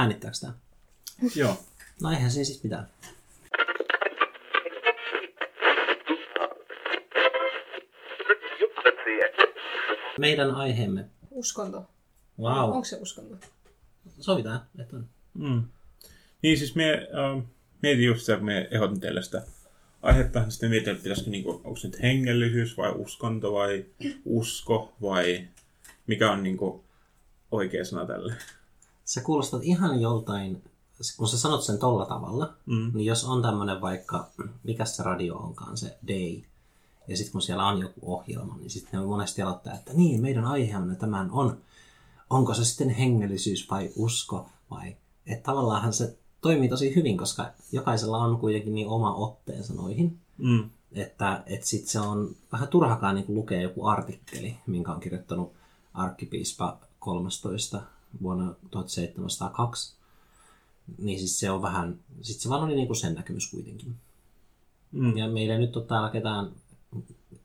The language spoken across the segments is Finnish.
Äänittääkö tämä? Joo. No eihän siinä siis mitään. Meidän aiheemme. Uskonto. Wow. Onko se uskonto? Sovitaan, että on. Mm. Niin siis me äh, mietin just sitä, kun me ehdotin teille sitä aihetta, niin sitten mietin, että pitäisikö, niinku, onko se nyt hengellisyys vai uskonto vai usko vai mikä on niinku oikea sana tälle. Sä kuulostat ihan joltain, kun sä sanot sen tolla tavalla, Mm. niin jos on tämmönen vaikka, mikä se radio onkaan, se day, ja sitten kun siellä on joku ohjelma, niin sitten ne monesti aloittaa, että niin, meidän aiheemme tämän on, onko se sitten hengellisyys vai usko vai, että tavallaanhan se toimii tosi hyvin, koska jokaisella on kuitenkin niin oma otteensa noihin, Mm. että, että sitten se on vähän turhakaan niin lukea joku artikkeli, minkä on kirjoittanut arkkipiispa 13 vuonna 1702. Niin siis se on vähän, sit se vaan oli niin kuin sen näkemys kuitenkin. Mm. Ja meillä ei nyt ole täällä ketään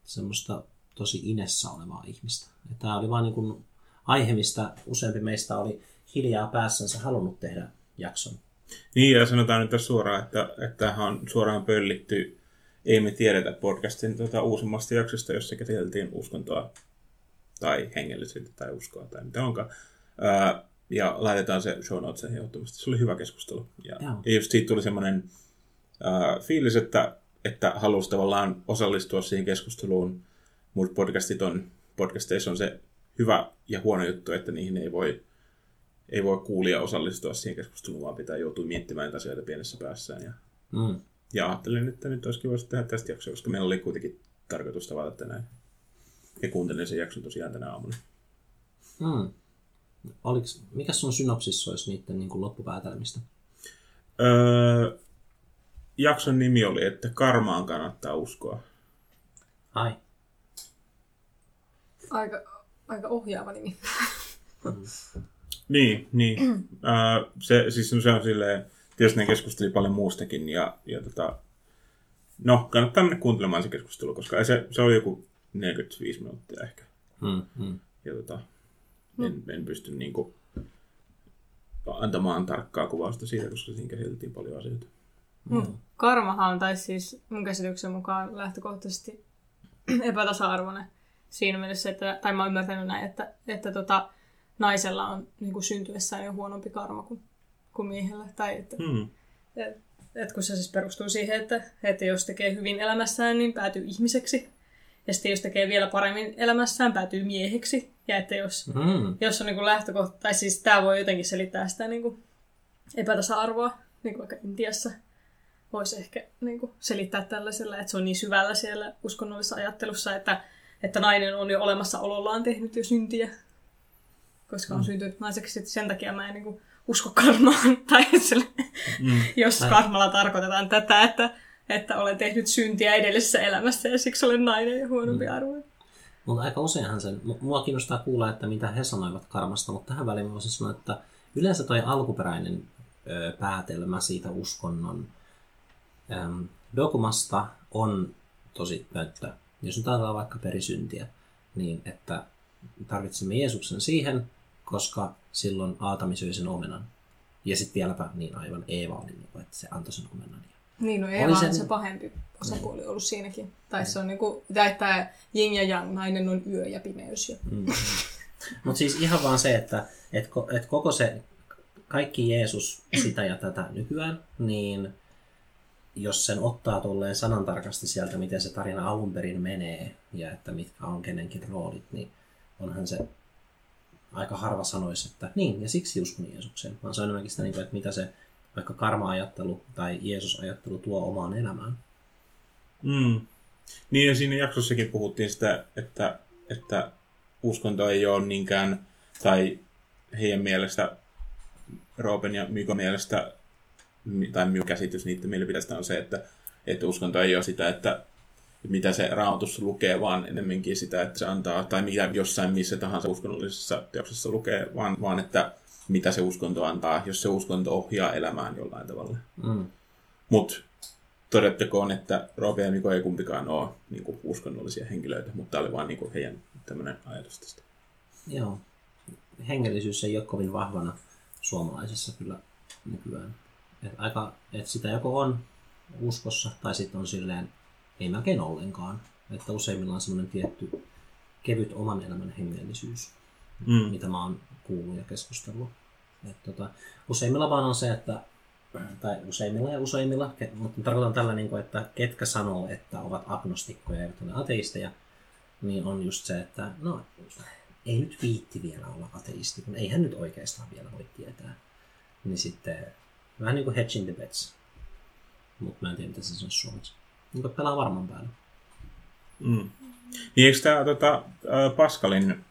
semmoista tosi inessä olevaa ihmistä. Ja Tämä oli vaan niin kuin aihe, mistä useampi meistä oli hiljaa päässänsä halunnut tehdä jakson. Niin, ja sanotaan nyt tässä suoraan, että, että tämähän on suoraan pöllitty Ei me tiedetä podcastin tuota, uusimmasta jaksosta, jossa käsiteltiin uskontoa tai hengellisyyttä tai uskoa tai mitä onkaan. Ja laitetaan se show notesihin ehdottomasti. Se oli hyvä keskustelu. Ja, Joo. ja just siitä tuli semmoinen ää, fiilis, että, että halusi tavallaan osallistua siihen keskusteluun. Muut podcastit on, podcasteissa on se hyvä ja huono juttu, että niihin ei voi, ei voi kuulija osallistua siihen keskusteluun, vaan pitää joutua miettimään niitä asioita pienessä päässään. Ja, Mm. ja ajattelin, että nyt olisi kiva tehdä tästä jaksoa, koska meillä oli kuitenkin tarkoitus tavata tänään. Ja kuuntelin sen jakson tosiaan tänä aamuna. Mm. Oliks, mikä sun synopsis olisi niiden niin kuin loppupäätelmistä? Öö, jakson nimi oli, että karmaan kannattaa uskoa. Ai. Aika, aika ohjaava nimi. Niin, niin. Öö, se, siis se on silleen, tietysti ne keskusteli paljon muustakin ja, ja tota, no, kannattaa mennä kuuntelemaan se keskustelu, koska se, se oli joku 45 minuuttia ehkä. Mm, mm. Ja tota, en, en pysty niinku antamaan tarkkaa kuvausta siitä, koska siinä käsiteltiin paljon asioita. Mm. Karmahan, tai siis mun käsityksen mukaan lähtökohtaisesti epätasa-arvoinen siinä mielessä, että, tai mä oon ymmärtänyt näin, että, että tota, naisella on niin kuin syntyessään jo huonompi karma kuin, kuin miehellä. Tai että, Hmm. et, et kun se siis perustuu siihen, että, että jos tekee hyvin elämässään, niin päätyy ihmiseksi. Ja sitten jos tekee vielä paremmin elämässään, päätyy mieheksi. Ja että jos, Mm. jos on niin kuin lähtökohta, tai siis tämä voi jotenkin selittää sitä niin kuin epätasa-arvoa, niin kuin vaikka Intiassa voisi ehkä niin kuin selittää tällaisella, että se on niin syvällä siellä uskonnollisessa ajattelussa, että, että nainen on jo olemassa olollaan tehnyt jo syntiä, koska on syntynyt naiseksi, sitten sen takia mä en niin kuin usko karmaan, tai sille, Mm. jos karmalla tarkoitetaan tätä, että, että olen tehnyt syntiä edellisessä elämässä ja siksi olen nainen ja huonompi arvoinen. Mutta aika useinhan sen, mu- mua kiinnostaa kuulla, että mitä he sanoivat karmasta, mutta tähän väliin voisin sanoa, että yleensä toi alkuperäinen ö, päätelmä siitä uskonnon äm, dogmasta on tosi pönttö. Jos nyt ajatellaan vaikka perisyntiä, niin että tarvitsemme Jeesuksen siihen, koska silloin Aatami söi sen omenan. Ja sitten vieläpä niin aivan Eeva oli, että se antoi sen omenan. Niin, no Eeva on sen- se pahempi osapuoli ollut siinäkin. Tai se on niinku, tai että yin ja yang, nainen on yö ja pimeys. Ja... Mm. Mutta siis ihan vaan se, että et, et koko se, kaikki Jeesus sitä ja tätä nykyään, niin jos sen ottaa tolleen sanantarkasti sieltä, miten se tarina alun perin menee ja että mitkä on kenenkin roolit, niin onhan se aika harva sanoisi, että niin, ja siksi uskon Jeesukseen. Vaan se on enemmänkin sitä, niin kuin, että mitä se vaikka karma-ajattelu tai Jeesus-ajattelu tuo omaan elämään. Mm. Niin ja siinä jaksossakin puhuttiin sitä, että, että uskonto ei ole niinkään, tai heidän mielestä, Roopen ja Mikon mielestä, mi- tai minun käsitys niiden mielipiteestä on se, että, että uskonto ei ole sitä, että mitä se raamatussa lukee, vaan enemmänkin sitä, että se antaa, tai mitä jossain missä tahansa uskonnollisessa teoksessa lukee, vaan, vaan että mitä se uskonto antaa, jos se uskonto ohjaa elämään jollain tavalla. Mm. Mutta todettakoon, että Roope ja Miko ei kumpikaan ole niin kuin, uskonnollisia henkilöitä, mutta tämä oli vain niin kuin, heidän tämmöinen ajatus tästä. Joo. Hengellisyys ei ole kovin vahvana suomalaisissa kyllä nykyään. Et aika, et sitä joko on uskossa tai sitten on silleen ei melkein ollenkaan. Että useimmilla on semmoinen tietty kevyt oman elämän hengellisyys, Mm. mitä mä oon kuullut ja keskustellut. Et tota, useimmilla vaan on se, että tai useimmilla ja useimmilla, mutta tarkoitan tällä, niin kuin, että ketkä sanoo, että ovat agnostikkoja ja ole ateisteja, niin on just se, että no, ei nyt viitti vielä olla ateisti, kun eihän nyt oikeastaan vielä voi tietää. Niin sitten vähän niin kuin hedging the bets. Mutta mä en tiedä, mitä se on suomeksi. Niin kuin pelaa varman päälle. Mm. Niin eikö tämä tota, Pascalin,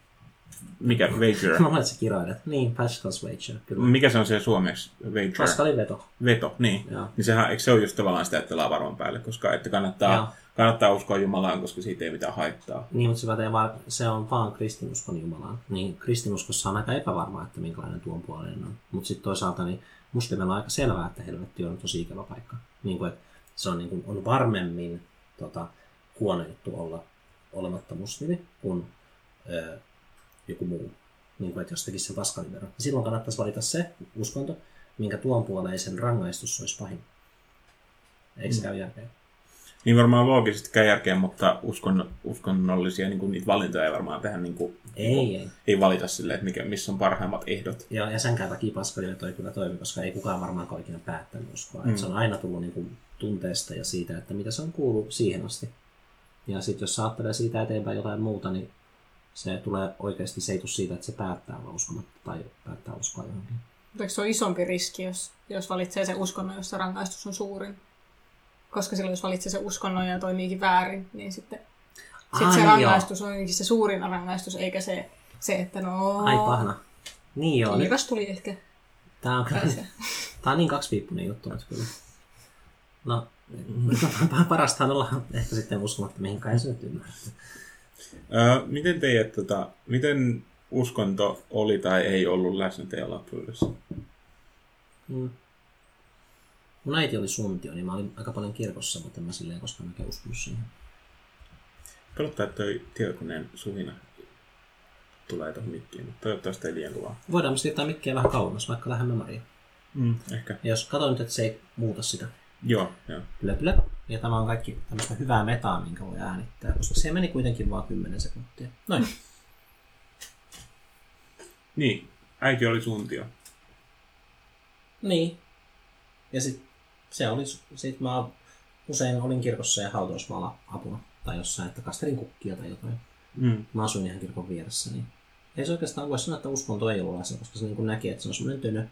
mikä, wager? Mä luulen, että sä kirjoilet. Niin, Pascal's Wager, kyllä. Mikä se on se suomeksi? Wager? Pascalin veto. Veto, niin. Joo. Niin sehän, eikö se ole just tavallaan sitä, että varman päälle, koska että kannattaa, Joo. kannattaa uskoa Jumalaan, koska siitä ei mitään haittaa. Niin, mutta se, pätee vaan, se on vaan kristinuskon Jumalaan. Niin kristinuskossa on aika epävarmaa, että minkälainen tuon puolinen on. Mutta sitten toisaalta niin muslimilla on aika selvää, että helvetti on tosi ikävä paikka. Niin kuin, että se on, niin kuin, on varmemmin tota, huono juttu olla olematta muslimi kuin ö, joku muu. Niin kuin, että jos tekisi sen paskaliveron. Silloin kannattaisi valita se uskonto, minkä tuon puoleisen rangaistus olisi pahin. Eikö se käy järkeä? Niin varmaan loogisesti käy järkeä, mutta uskon, uskonnollisia niin kuin niitä valintoja ei varmaan tehdä, niin kuin, Ei, ei. ei valita silleen, että mikä, missä on parhaimmat ehdot. Ja, ja senkään takia paskaliveto ei kyllä toimi, koska ei kukaan varmaan ikinä päättänyt uskoa. Mm. Et se on aina tullut niin kuin, tunteesta ja siitä, että mitä se on kuullut siihen asti. Ja sitten jos sä ajattelee siitä eteenpäin jotain muuta, niin se tulee oikeasti se ei tule siitä, että se päättää olla uskomatta tai päättää uskoa johonkin. Mutta eikö se ole isompi riski, jos, jos valitsee sen uskonnon, jossa rangaistus on suurin? Koska silloin, jos valitsee sen uskonnon ja toimiikin väärin, niin sitten sit se Ai rangaistus on jotenkin se suurin rangaistus, eikä se, se että no... Ai pahna. Niin joo, nyt, Kiikas tuli ehkä. tää on, se. tää on niin kaksipiippunen juttu nyt kyllä. No, parasta on olla ehkä sitten uskomatta mihinkään se nyt ymmärrä. Öö, miten teidät, tota, miten uskonto oli tai ei ollut läsnä teidän lapsuudessa? Mm. Mun äiti oli suntio, niin mä olin aika paljon kirkossa, mutta en mä silleen koskaan oikein uskonut siihen. Pelottaa, että toi tietokoneen suhina tulee tuohon mikkiin, mutta toivottavasti ei liian kovaa. Voidaan siirtää mikkiä vähän kauemmas, vaikka lähemmä Maria. Mm, ehkä. Ja jos katson nyt, että se ei muuta sitä. Joo, joo. Plö, plö. Ja tämä on kaikki tämmöistä hyvää metaa, minkä voi äänittää, koska se meni kuitenkin vain 10 sekuntia. Noin. Niin, äiti oli suntio. niin. Ja sit se oli, sit mä usein olin kirkossa ja hautausmaalla apuna. Tai jossain, että kastelin kukkia tai jotain. Mm. Mä asuin ihan kirkon vieressä, niin ei se oikeastaan voi sanoa, että uskonto ei ollut läsnä, koska se niin näki, että se on semmoinen tönö.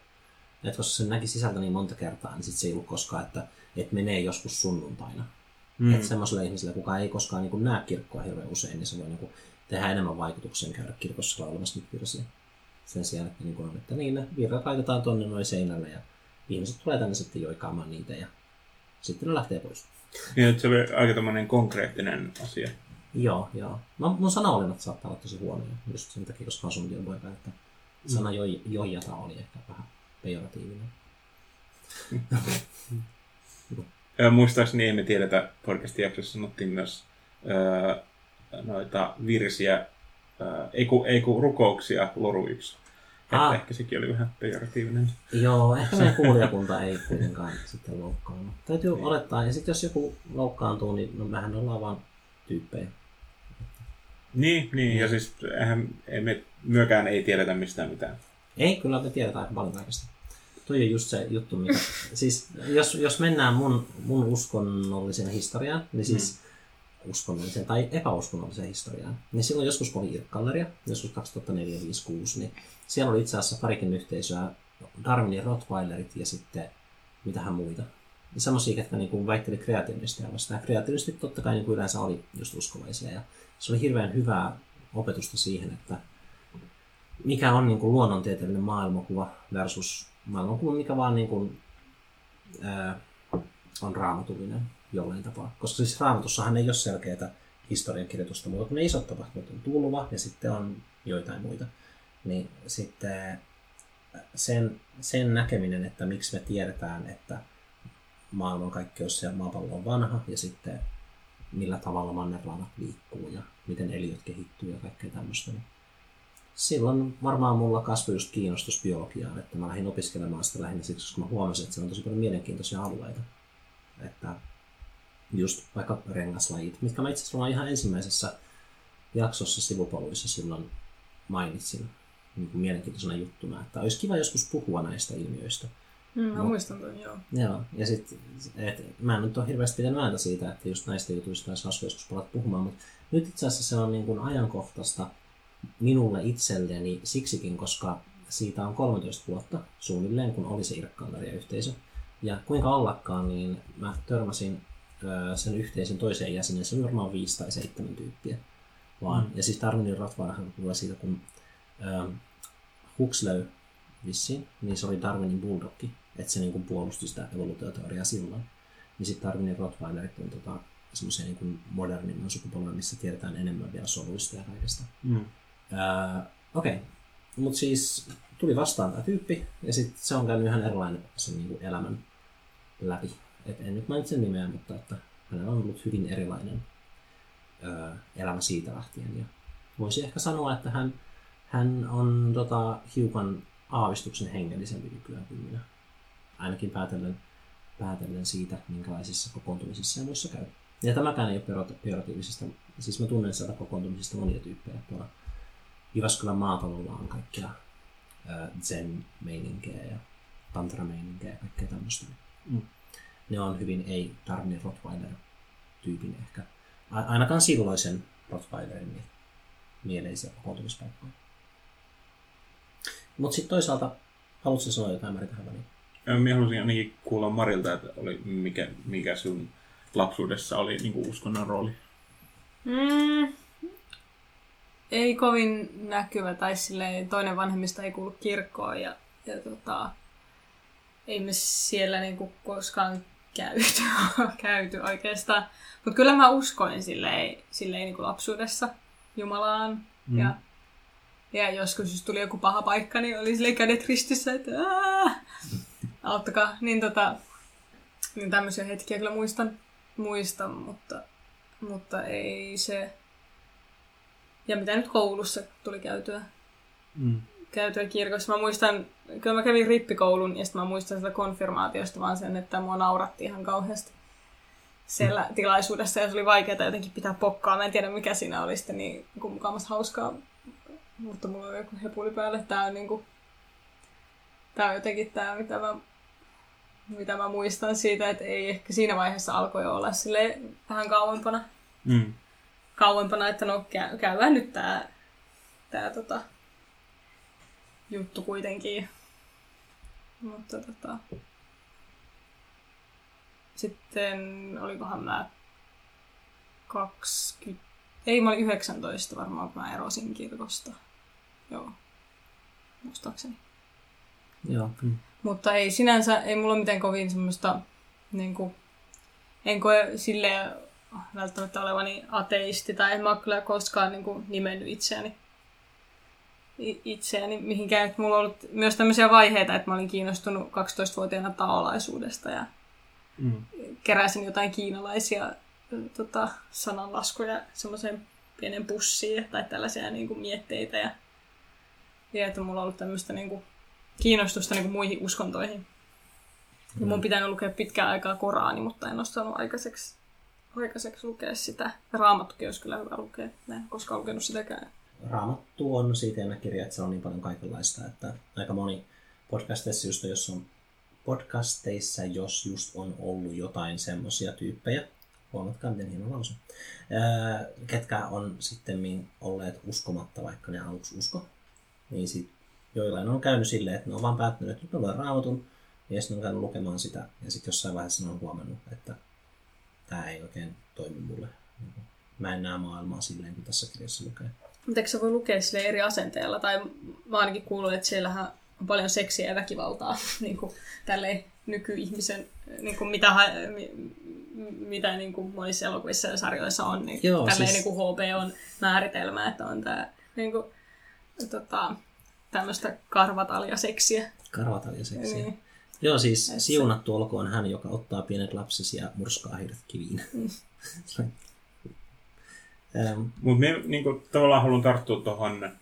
Että koska se näki sisältä niin monta kertaa, niin sit se ei ollut koskaan, että, että menee joskus sunnuntaina. Mm. Mm. Että semmoiselle ihmiselle, kuka ei koskaan niin kuin näe kirkkoa hirveän usein, niin se voi niin kuin tehdä enemmän vaikutuksen käydä kirkossa laulamassa niitä virsiä. Sen sijaan, että, niin kuin on, että niin, ne virrat laitetaan tuonne noin seinälle ja ihmiset tulee tänne sitten joikaamaan niitä ja sitten ne lähtee pois. Niin, että se oli aika tämmöinen konkreettinen asia. Joo, joo. Mä, mun sanavalinnat saattaa olla tosi huonoja, just sen takia, koska on suntien poika, että sana jo, joijata oli ehkä vähän pejoratiivinen. Muistaakseni ei me tiedetä podcastin jaksossa sanottiin myös öö, noita virsiä, öö, ei, ku, ei ku rukouksia loruiksi. Ah. ehkä sekin oli vähän pejoratiivinen. Joo, ehkä meidän kuulijakunta ei kuitenkaan sitten loukkaannut. Täytyy olettaa, ja sitten jos joku loukkaantuu, niin no mehän ollaan vaan tyyppejä. Niin, niin, ja siis eihän, ei me, myökään ei tiedetä mistään mitään. Ei, kyllä me tiedetään aika paljon kaikesta. Toi on just se juttu, mikä... siis jos, jos mennään mun, mun uskonnolliseen historiaan, niin siis mm. uskonnolliseen tai epäuskonnolliseen historiaan, niin silloin joskus kun oli Irkkalleria, joskus 2004 2006 niin siellä oli itse asiassa parikin yhteisöä, Darwinin Rottweilerit ja sitten mitähän muita. Semmoisia, jotka niin väitteli kreationisteja vastaan. Ja kreationistit totta kai niin kuin yleensä oli just uskovaisia. Ja se oli hirveän hyvää opetusta siihen, että mikä on niin kuin luonnontieteellinen maailmankuva versus maailmankuva, mikä vaan niin kuin, ää, on raamatullinen jollain tapaa. Koska siis raamatussahan ei ole selkeää historiankirjoitusta, mutta kun ne isot tapahtumat on tulva ja sitten on joitain muita, niin sitten sen, sen näkeminen, että miksi me tiedetään, että maailmankaikkeus ja maapallo on vanha ja sitten millä tavalla mannerlaanat liikkuu ja miten eliöt kehittyy ja kaikkea tämmöistä. Niin silloin varmaan mulla kasvoi just kiinnostus biologiaan, että mä lähdin opiskelemaan sitä lähinnä siksi, koska mä huomasin, että se on tosi paljon mielenkiintoisia alueita. Että just vaikka rengaslajit, mitkä mä itse asiassa ihan ensimmäisessä jaksossa sivupoluissa silloin mainitsin niin kuin mielenkiintoisena juttuna, että olisi kiva joskus puhua näistä ilmiöistä. Mm, mä muistan ton, joo. Joo, ja sit, et, mä en nyt ole hirveästi pitänyt ääntä siitä, että just näistä jutuista olisi hauska joskus palata puhumaan, mutta nyt itse asiassa se on niin kuin ajankohtaista minulle itselleni siksikin, koska siitä on 13 vuotta suunnilleen, kun oli se Irkkaandaria-yhteisö. Ja kuinka ollakaan, niin mä törmäsin sen yhteisön toiseen jäsenen, se oli varmaan viisi tai seitsemän tyyppiä. Vaan. Mm. Ja siis Darwinin Rottweiler tulee siitä, kun ö, Huxley vissiin, niin se oli Darwinin bulldogki, että se niin kuin puolusti sitä evoluutioteoriaa silloin. Niin sitten Darwinin Rottweilerit on tota, semmoisia niin modernimman sukupolven, missä tiedetään enemmän vielä soluista ja kaikesta. Mm. Okei, okay. mutta siis tuli vastaan tämä tyyppi, ja sitten se on käynyt ihan erilainen sen niin kuin elämän läpi. Et en nyt mainitse nimeä, mutta että hänellä on ollut hyvin erilainen öö, elämä siitä lähtien. Ja voisi ehkä sanoa, että hän, hän on tota, hiukan aavistuksen hengellisempi nykyään kuin minä. Ainakin päätellen, päätellen siitä, minkälaisissa kokoontumisissa ja muissa käy. Ja tämäkään ei ole perotatiivisesta, siis mä tunnen sieltä kokoontumisista monia tyyppejä. Tuolla Jyväskylän maapallolla on kaikkia zen-meininkejä ja tantra-meininkejä ja kaikkea tämmöistä. Mm. Ne on hyvin ei Darwin Rottweiler-tyypin ehkä. Ainakaan silloisen Rottweilerin mieleisiä kokoontumispaikkoja. Mutta sitten toisaalta, haluatko sanoa jotain Mari tähän väliin? Minä haluaisin ainakin kuulla Marilta, että oli, mikä, mikä sun lapsuudessa oli niin kuin uskonnon rooli? Mm, ei kovin näkyvä, tai silleen, toinen vanhemmista ei kuulu kirkkoon, ja, ja tota, ei me siellä niinku koskaan käyty, käyty oikeastaan. Mutta kyllä mä uskoin silleen, silleen niinku lapsuudessa Jumalaan, mm. ja ja joskus, jos tuli joku paha paikka, niin oli sille kädet ristissä, että Aa! auttakaa. Niin, tota, niin tämmöisiä hetkiä kyllä muistan, muistan mutta, mutta ei se... Ja mitä nyt koulussa tuli käytyä, mm. käytyä kirkossa. Mä muistan, kyllä mä kävin rippikoulun ja sitten mä muistan sitä konfirmaatiosta vaan sen, että mua nauratti ihan kauheasti siellä mm. tilaisuudessa ja se oli vaikeaa jotenkin pitää pokkaa. Mä en tiedä mikä siinä oli sitten niin mukavasti hauskaa mutta mulla on joku hepuli päälle. Tää on niinku... Tää on jotenkin tää, mitä mä, mitä mä muistan siitä, että ei ehkä siinä vaiheessa alkoi olla sille vähän kauempana. Mm. Kauempana, että no käy, käydään nyt tää, tää tota, juttu kuitenkin. Mutta tota... Sitten olikohan mä 20... Ei, mä olin 19 varmaan, kun mä erosin kirkosta. Joo, muistaakseni. Joo. Mm. Mutta ei sinänsä, ei mulla mitään kovin semmoista, niin kuin, en koe silleen välttämättä olevani ateisti, tai en mä ole kyllä koskaan niin kuin, nimennyt itseäni, itseäni mihinkään. mulla on ollut myös tämmöisiä vaiheita, että mä olin kiinnostunut 12-vuotiaana taolaisuudesta ja mm. keräsin jotain kiinalaisia tota, sananlaskuja semmoiseen pienen pussiin tai tällaisia niin kuin, mietteitä. Ja ja että mulla on ollut tämmöistä niinku kiinnostusta niinku muihin uskontoihin. Ja mun mm. pitänyt lukea pitkään aikaa Koraani, mutta en ole saanut aikaiseksi, aikaiseksi lukea sitä. Raamattukin olisi kyllä hyvä lukea. Mä en koskaan lukenut sitäkään. Raamattu on siitä jännä kirja, että se on niin paljon kaikenlaista, että aika moni podcasteissa just, jos on podcasteissa, jos just on ollut jotain semmoisia tyyppejä, huomatkaa miten hieno lause, ketkä on sitten olleet uskomatta, vaikka ne aluksi usko, niin sit joillain on käynyt silleen, että ne on vaan päättänyt, että nyt mä luen raamatun, ja sitten on käynyt lukemaan sitä, ja sitten jossain vaiheessa ne on huomannut, että tämä ei oikein toimi mulle. Mä en näe maailmaa silleen, kuin tässä kirjassa lukee. Mutta eikö se voi lukea sille eri asenteella? Tai mä ainakin kuullut, että siellähän on paljon seksiä ja väkivaltaa niin kuin tälleen nykyihmisen, niin kuin mitä, mitä niin kuin monissa elokuvissa ja sarjoissa on, niin Joo, tälleen siis... niin kuin HP on määritelmä, että on tämä niin kuin, tota, tämmöistä karvataljaseksiä. Karvataljaseksiä. Niin. Joo, siis Et siunattu olkoon hän, joka ottaa pienet lapsesi ja murskaa heidät kiviin. Mm. um. Mutta me niin kuin, tavallaan haluan tarttua tuohon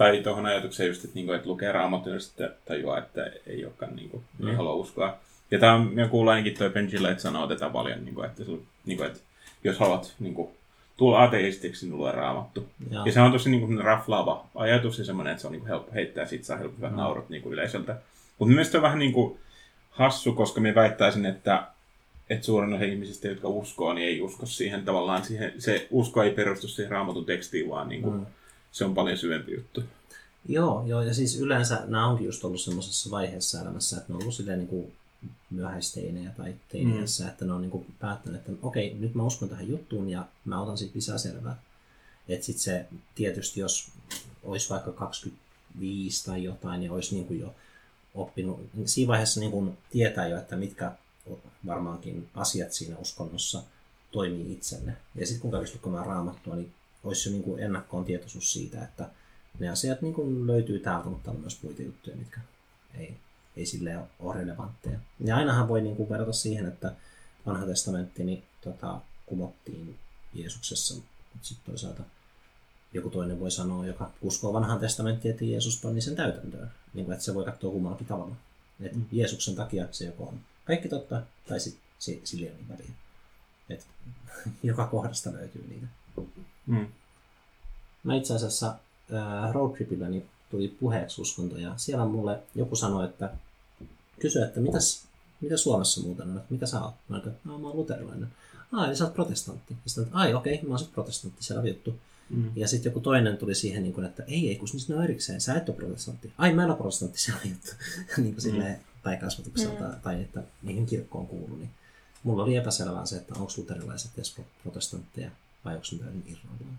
Tai tuohon ajatukseen just, että, niinku, että lukee raamattua ja sitten tajuaa, että ei olekaan, niinku, mm. ei halua uskoa. Ja tämä on, me kuullaan ainakin toi Ben Gillette sanoo tätä paljon, niinku, että, niinku, että jos haluat niinku, tulla ateistiksi, niin lue raamattu. Ja, ja se on tosi niinku, raflaava ajatus ja semmoinen, että se on niinku, helppo heittää, sit saa helppo mm. naurut niinku, yleisöltä. Mutta mielestäni on vähän niinku, hassu, koska me väittäisin, että että suurin osa ihmisistä, jotka uskoo, niin ei usko siihen tavallaan. Siihen, se usko ei perustu siihen raamatun tekstiin, vaan niin kuin, mm. se on paljon syvempi juttu. Joo, joo, ja siis yleensä nämä onkin just ollut semmoisessa vaiheessa elämässä, että ne on ollut silleen niin kuin myöhäisteinejä tai teiniässä, mm. että ne on niin kuin päättänyt, että okei, nyt mä uskon tähän juttuun ja mä otan siitä lisää selvää. Että sitten se tietysti, jos olisi vaikka 25 tai jotain, niin olisi niin kuin jo oppinut, siinä vaiheessa niin kuin tietää jo, että mitkä varmaankin asiat siinä uskonnossa toimii itselle. Ja sitten kun kävisi lukemaan raamattua, niin olisi jo niin kuin ennakkoon tietoisuus siitä, että ne asiat niin kuin löytyy täältä, mutta on myös muita juttuja, mitkä ei, ei sille ole relevantteja. Ja ainahan voi niin kuin verrata siihen, että vanha testamentti niin, tota, kumottiin Jeesuksessa, mutta sitten toisaalta joku toinen voi sanoa, joka uskoo vanhaan testamenttiin, että Jeesus pani sen täytäntöön. Niin kuin, että se voi katsoa kummallakin tavalla. Että mm. Jeesuksen takia se joko on kaikki totta, tai sitten si, sillä ei ole niin väliä. Et, joka kohdasta löytyy niitä. Mm. Mä itse asiassa äh, roadtripillä niin tuli puheeksi uskonto, ja siellä mulle joku sanoi, että kysyi, että mitäs, mitä Suomessa muuten on, että mitä sä oot? Mä että no, mä oon luterilainen. Ai, sä oot protestantti. Ja sitten, ai okei, okay, mä oon protestantti, selvä juttu. Mm. Ja sitten joku toinen tuli siihen, niin kuin, että ei, ei, kun ne on erikseen, sä et ole protestantti. Ai, mä en ole protestantti, se on juttu. niin kuin silleen, mm tai kasvatukselta mm. tai että niihin kirkkoon kuuluu, niin mulla oli epäselvää se, että onko luterilaiset edes protestantteja vai onko ne täysin irrallaan.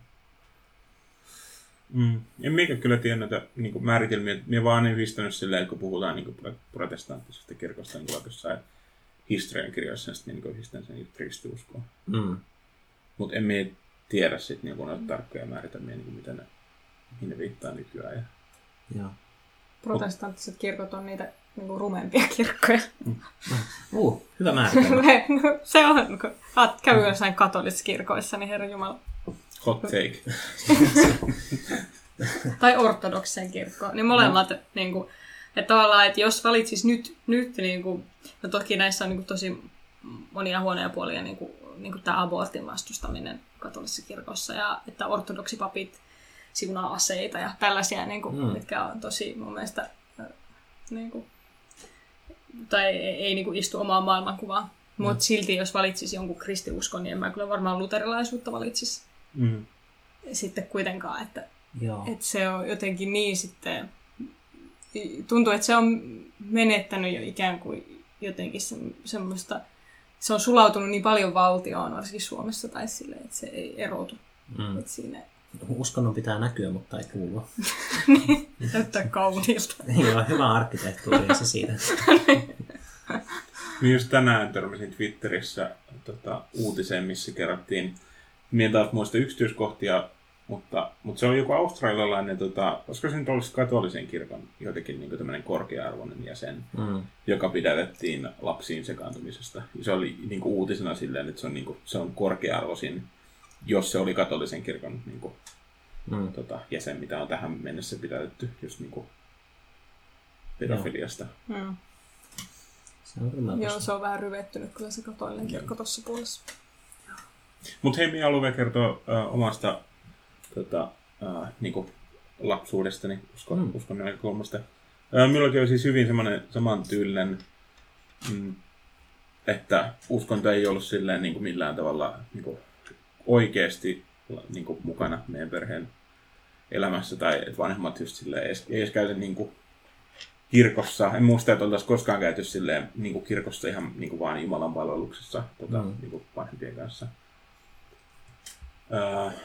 Mm. En mikä kyllä tiedä näitä niin määritelmiä. Minä vaan yhdistänyt silleen, kun puhutaan niin kuin protestanttisesta kirkosta niin kuin jossain historiankirjoissa, niin, niin yhdistän sen kristiuskoon. Mm. Mutta en minä tiedä sitten niin noita tarkkoja määritelmiä, niin kuin mitä ne, mihin ne viittaa nykyään. Ja... Joo. Protestanttiset kirkot on niitä niin kuin rumempia kirkkoja. Uh, hyvä määritelmä. se on, kun käy jossain katolisissa kirkoissa, niin herra Jumala. Hot take. tai ortodokseen kirkkoon. Niin molemmat, mm. niin kuin, että tavallaan, että jos valitsis nyt, nyt niin kuin, no toki näissä on niin kuin, tosi monia huonoja puolia, niin kuin, niin kuin tämä abortin vastustaminen katolisessa kirkossa, ja että ortodoksipapit siunaa aseita ja tällaisia, niin kuin, mm. mitkä on tosi mun mielestä niin kuin, tai ei, ei niin kuin istu omaan maailmankuvaan. Mm. Mutta silti, jos valitsisi jonkun kristiuskon, niin en mä kyllä varmaan luterilaisuutta valitsisi. Mm. Sitten kuitenkaan, että, että se on jotenkin niin sitten... Tuntuu, että se on menettänyt jo ikään kuin jotenkin se, semmoista... Se on sulautunut niin paljon valtioon, varsinkin Suomessa, tai sille, että se ei erotu. Mm. Että siinä Uskonnon pitää näkyä, mutta ei kuulua. niin, näyttää kauniilta. Joo, hyvä arkkitehtuuri se siitä. niin just tänään törmäsin Twitterissä tota, uutiseen, missä kerrottiin, minä taas muista yksityiskohtia, mutta, mutta se on joku australialainen, tota, olisiko se nyt olisi katolisen kirkon jotenkin niin tämmöinen korkea-arvoinen jäsen, mm. joka pidätettiin lapsiin sekaantumisesta. Ja se oli niin kuin uutisena silleen, että se on, niin kuin, se on korkea-arvoisin jos se oli katolisen kirkon niin kuin, mm. tota, jäsen, mitä on tähän mennessä pidätetty just niin kuin, pedofiliasta. Mm. Se on Joo, se on vähän ryvettynyt kyllä se katolinen kirkko tuossa puolessa. Mutta hei, minä haluan kertoa äh, omasta tota, äh, niin kuin lapsuudestani uskon, mm. uskon näkökulmasta. Äh, minullakin oli siis hyvin semmoinen samantyylinen, mm, että uskonto ei ollut silleen niin kuin millään tavalla niin kuin oikeasti niin kuin, mukana meidän perheen elämässä, tai että vanhemmat just silleen, ei, ei edes käytä niin kuin, kirkossa. En muista, että oltaisiin koskaan käyty silleen, niin kuin kirkossa ihan niin kuin vaan Jumalan palveluksessa tota, mm. niin kuin vanhempien kanssa.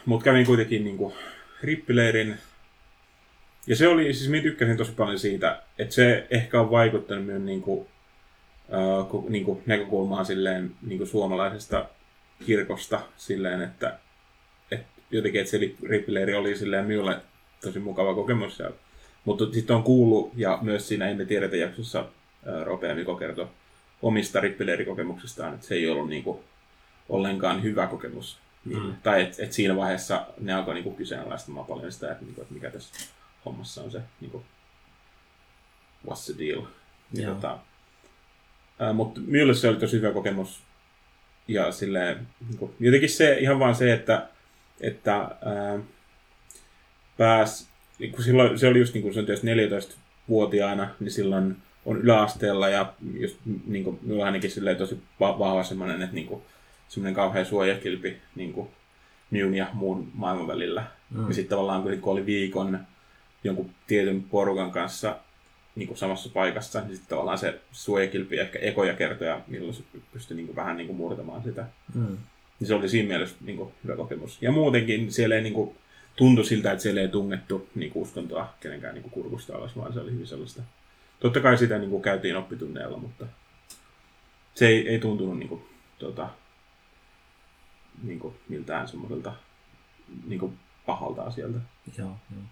Mutta kävin kuitenkin niin kuin, rippileirin. Ja se oli, siis minä tykkäsin tosi paljon siitä, että se ehkä on vaikuttanut myös niin kuin, uh, niin kuin näkökulmaan silleen niin kuin suomalaisesta kirkosta silleen, että, että jotenkin, että se rippileiri oli silleen minulle tosi mukava kokemus. Ja, mutta sitten on kuullut, ja myös siinä Emme tiedetä jaksossa Rope ja Miko kertoi omista rippileirikokemuksistaan, että se ei ollut niinku ollenkaan hyvä kokemus. Mm. Tai että et siinä vaiheessa ne alkoi niinku kyseenalaistamaan paljon sitä, että, niinku, että mikä tässä hommassa on se niin kuin, what's the deal. Joo. tota, ää, mutta minulle se oli tosi hyvä kokemus. Ja silleen, niin kuin, jotenkin se, ihan vaan se, että, että ää, pääs, niin kuin silloin, se oli just niin kuin se on tietysti 14-vuotiaana, niin silloin on yläasteella ja just niin kuin, minulla ainakin silleen tosi va- vahva semmoinen, että niin kuin, semmoinen kauhea suojakilpi niin kuin, minun ja muun maailman välillä. Mm. Ja sitten tavallaan kun kun oli viikon jonkun tietyn porukan kanssa niin kuin samassa paikassa, niin sitten tavallaan se suojakilpi ehkä ekoja kertoja, milloin se pystyi niin kuin, vähän niin kuin, murtamaan sitä. Mm. Niin se oli siinä mielessä niin kuin, hyvä kokemus. Ja muutenkin siellä ei niin kuin, tuntui siltä, että siellä ei tungettu niin kuin, uskontoa kenenkään niin kuin, kurkusta alas, vaan se oli hyvin sellaista. Totta kai sitä niin kuin, käytiin oppitunneilla, mutta se ei, ei tuntunut niin kuin, tota, niin kuin, miltään semmoiselta niin kuin, pahalta asialta. Joo, joo.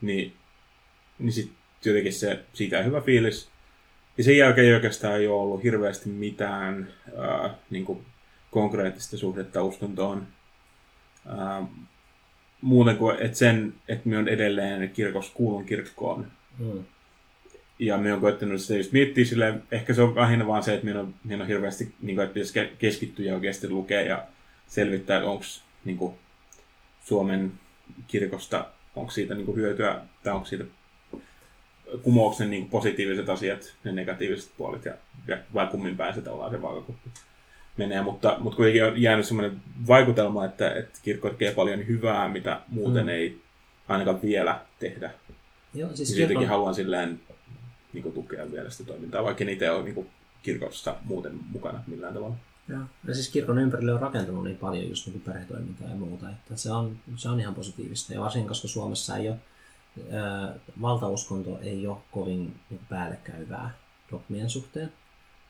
Niin, niin sitten jotenkin se, siitä hyvä fiilis. Ja sen jälkeen ei oikeastaan ei ole ollut hirveästi mitään ää, niin kuin konkreettista suhdetta uskontoon. Ää, muuten kuin, että sen, että me on edelleen kirkossa, kuulun kirkkoon. Mm. Ja me on koettanut sitä just miettiä silleen, ehkä se on lähinnä vaan se, että minä on, minä on hirveästi, niin kuin, että pitäisi ke- keskittyä ja oikeasti lukea ja selvittää, että onko niin kuin, Suomen kirkosta, onko siitä niin kuin, hyötyä tai onko siitä kumouksen niin kuin, positiiviset asiat ja negatiiviset puolet ja, ja vai kummin päin se tavallaan se vaakakuppi menee, mutta, mutta kuitenkin on jäänyt semmoinen vaikutelma, että, että kirkko tekee paljon hyvää, mitä muuten Mm. ei ainakaan vielä tehdä. Joo, siis jotenkin kirkon, haluan silleen niin kuin, tukea vielä sitä toimintaa, vaikka niitä ei ole niin kuin, kirkossa muuten mukana millään tavalla. Joo. Ja siis kirkon ympärille on rakentunut niin paljon just niin perhetoimintaa ja muuta, että se on, se on ihan positiivista. Ja varsinkin, koska Suomessa ei ole, ää, valtauskonto ei ole kovin niin kuin päällekkäyvää dogmien suhteen,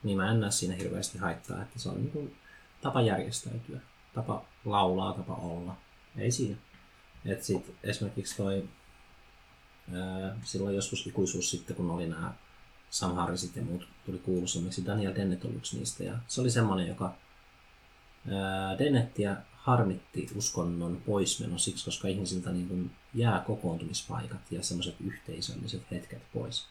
niin mä en näe siinä hirveästi haittaa, että se on niin kuin tapa järjestäytyä, tapa laulaa, tapa olla. Ei siinä. Et sit esimerkiksi toi, ää, silloin joskus ikuisuus sitten, kun oli nämä Sam Harrisit ja muut tuli kuuluisammiksi. Daniel Dennett oli yksi niistä. Ja se oli semmoinen, joka Dennettiä harmitti uskonnon poismeno siksi, koska ihmisiltä niin kuin jää kokoontumispaikat ja semmoiset yhteisölliset hetket pois.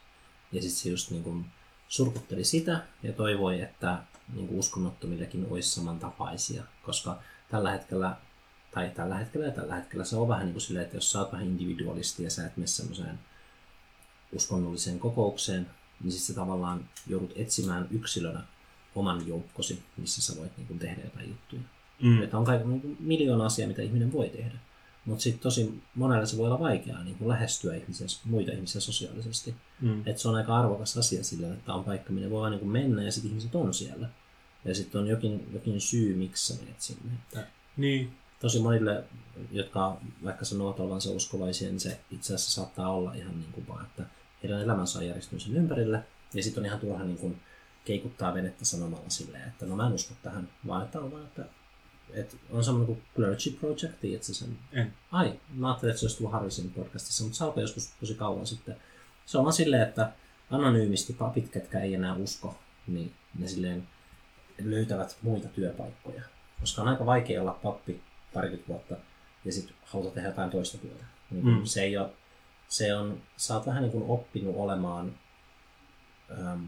Ja sitten se just niin kuin surkutteli sitä ja toivoi, että niin kuin uskonnottomillekin olisi samantapaisia, koska tällä hetkellä, tai tällä hetkellä ja tällä hetkellä se on vähän niin kuin silleen, että jos sä oot vähän individualisti ja sä et mene semmoiseen uskonnolliseen kokoukseen, niin sitten sä tavallaan joudut etsimään yksilönä oman joukkosi, missä sä voit niin kuin, tehdä jotain juttuja. Mm. Että on kaiken niin miljoona asiaa, mitä ihminen voi tehdä. Mutta sitten tosi monelle se voi olla vaikeaa niin kuin lähestyä ihmisiä, muita ihmisiä sosiaalisesti. Mm. Että se on aika arvokas asia sillä, että on paikka, minne voi niin kuin mennä ja sitten ihmiset on siellä. Ja sitten on jokin, jokin syy, miksi sä menet sinne. Että Niin. tosi monille, jotka vaikka sanovat olevansa uskovaisia, niin se itse asiassa saattaa olla ihan niin kuin vaan, että heidän elämänsä on järjestynyt sen ympärille. Ja sitten on ihan turha niin kuin keikuttaa venettä sanomalla silleen, että no mä en usko tähän, vaan että on vaan, että, että on semmoinen kuin Clergy Project, tiedätkö sen? En. Ai, mä ajattelin, että se olisi tullut Harrisin podcastissa, mutta se alkoi joskus tosi kauan sitten. Se on vaan silleen, että anonyymisti papit, ketkä ei enää usko, niin ne silleen löytävät muita työpaikkoja. Koska on aika vaikea olla pappi parikymmentä vuotta ja sitten haluta tehdä jotain toista työtä. Niin mm. Se ei ole, se on, sä oot vähän niin kuin oppinut olemaan, äm,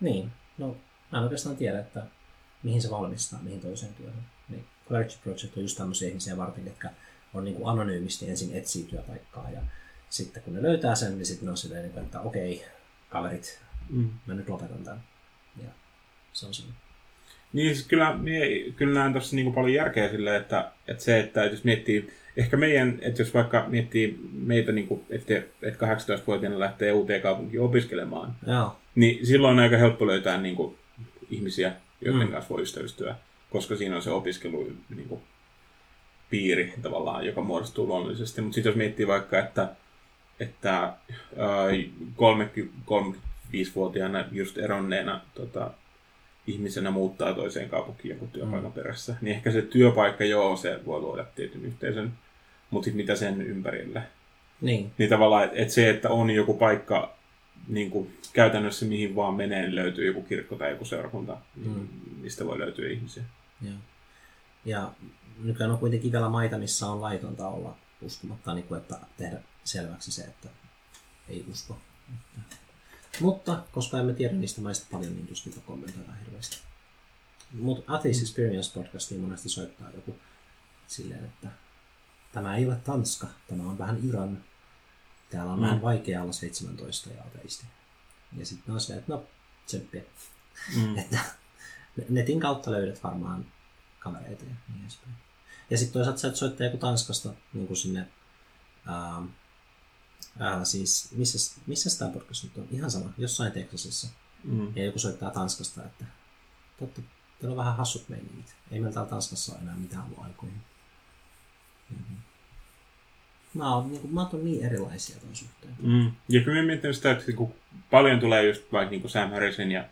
niin, no mä en oikeastaan tiedä, että mihin se valmistaa, mihin toiseen työhön. Niin Clergy Project on just tämmöisiä ihmisiä varten, jotka on niin kuin anonyymisti ensin etsii työpaikkaa ja sitten kun ne löytää sen, niin sitten ne on silleen, niin että okei, kaverit, Mm. mä nyt lopetan tämän. Ja se on siinä. Niin, siis kyllä, mie, kyllä näen tuossa niinku paljon järkeä sille, että, että se, että jos miettii, ehkä meidän, että jos vaikka miettii meitä, niinku, että, että 18-vuotiaana lähtee uuteen kaupunkiin opiskelemaan, Joo, niin silloin on aika helppo löytää niinku, ihmisiä, joiden Mm. kanssa voi ystävystyä, koska siinä on se opiskelu niinku, piiri tavallaan, joka muodostuu luonnollisesti. Mutta sitten jos miettii vaikka, että, että ää, 30 35-vuotiaana just eronneena tota, ihmisenä muuttaa toiseen kaupunkiin jonkun työpaikan mm. perässä, niin ehkä se työpaikka, joo, se voi luoda tietyn yhteisön, mutta mitä sen ympärille. niin. Niin tavallaan, että et se, että on joku paikka niin kuin käytännössä mihin vaan menee, niin löytyy joku kirkko tai joku seurakunta, mm. mistä voi löytyä ihmisiä. Joo. Ja nykyään on kuitenkin vielä maita, missä on laitonta olla uskomatta, niin kuin, että tehdä selväksi se, että ei usko. Että. Mutta koska emme tiedä niistä maista paljon, niin tuskin kommentoidaan hirveästi. Mutta Atheist Experience podcastiin monesti soittaa joku silleen, että tämä ei ole Tanska, tämä on vähän Iran. Täällä on mm. vähän vaikea olla 17 ja ateisti. Ja sitten on se, että no, tsemppiä. Mm. että netin kautta löydät varmaan kavereita ja niin edespäin. Ja sitten toisaalta sä soittaa joku Tanskasta niin kuin sinne, ää, ää, siis missä, missä tämä podcast nyt on? Ihan sama, jossain Texasissa. Mm. Ja joku soittaa Tanskasta, että totta, teillä on vähän hassut meiningit. Ei meillä täällä Tanskassa ole enää mitään ollut aikoihin. Mm-hmm. Mä oon, niin kuin, mä oon niin erilaisia tuon suhteen. Mm. Ja kyllä mä mietin sitä, että kun paljon tulee just vaikka niin kuin Sam Harrisin ja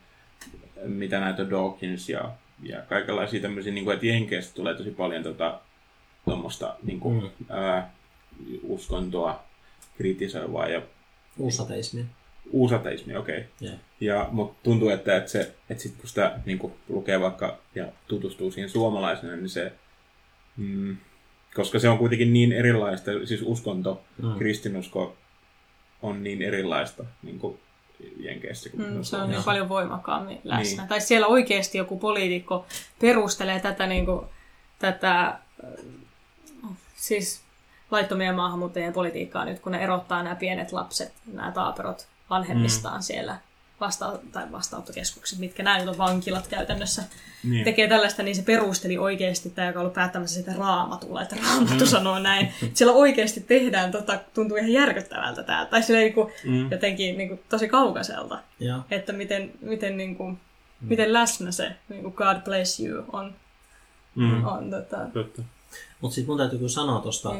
mitä näitä Dawkins ja, ja kaikenlaisia tämmöisiä, niin kuin, että Jenkeistä tulee tosi paljon tota, tuommoista niin kuin, mm. ää, uskontoa kritisoivaa. Ja, Uusateismia. Uusateismi, okei. Okay. Yeah. Ja, mutta tuntuu, että, että, se, että sit kun sitä niin kuin, lukee vaikka ja tutustuu siihen suomalaisena, niin se, mm, koska se on kuitenkin niin erilaista, siis uskonto, mm. kristinusko on niin erilaista niin kuin, Jenkeissä. mm, se on niin paljon voimakkaammin läsnä. Niin. Tai siellä oikeasti joku poliitikko perustelee tätä, niin kuin, tätä siis laittomien maahanmuuttajien politiikkaa nyt, kun ne erottaa nämä pienet lapset, nämä taaperot vanhemmistaan mm. siellä vasta- tai vastaanottokeskukset, mitkä nämä nyt on vankilat käytännössä, niin. tekee tällaista, niin se perusteli oikeasti, tämä joka on ollut päättämässä sitä raamatulla, että raamattu mm. sanoo näin. Siellä oikeasti tehdään, tota, tuntuu ihan järkyttävältä tämä, tai sillä niin kuin, mm. jotenkin niin kuin, tosi kaukaiselta, ja. että miten, miten, niin kuin, mm. miten läsnä se niin kuin God bless you on. Mm. on tota... Mutta sitten mun täytyy kyllä sanoa tuosta,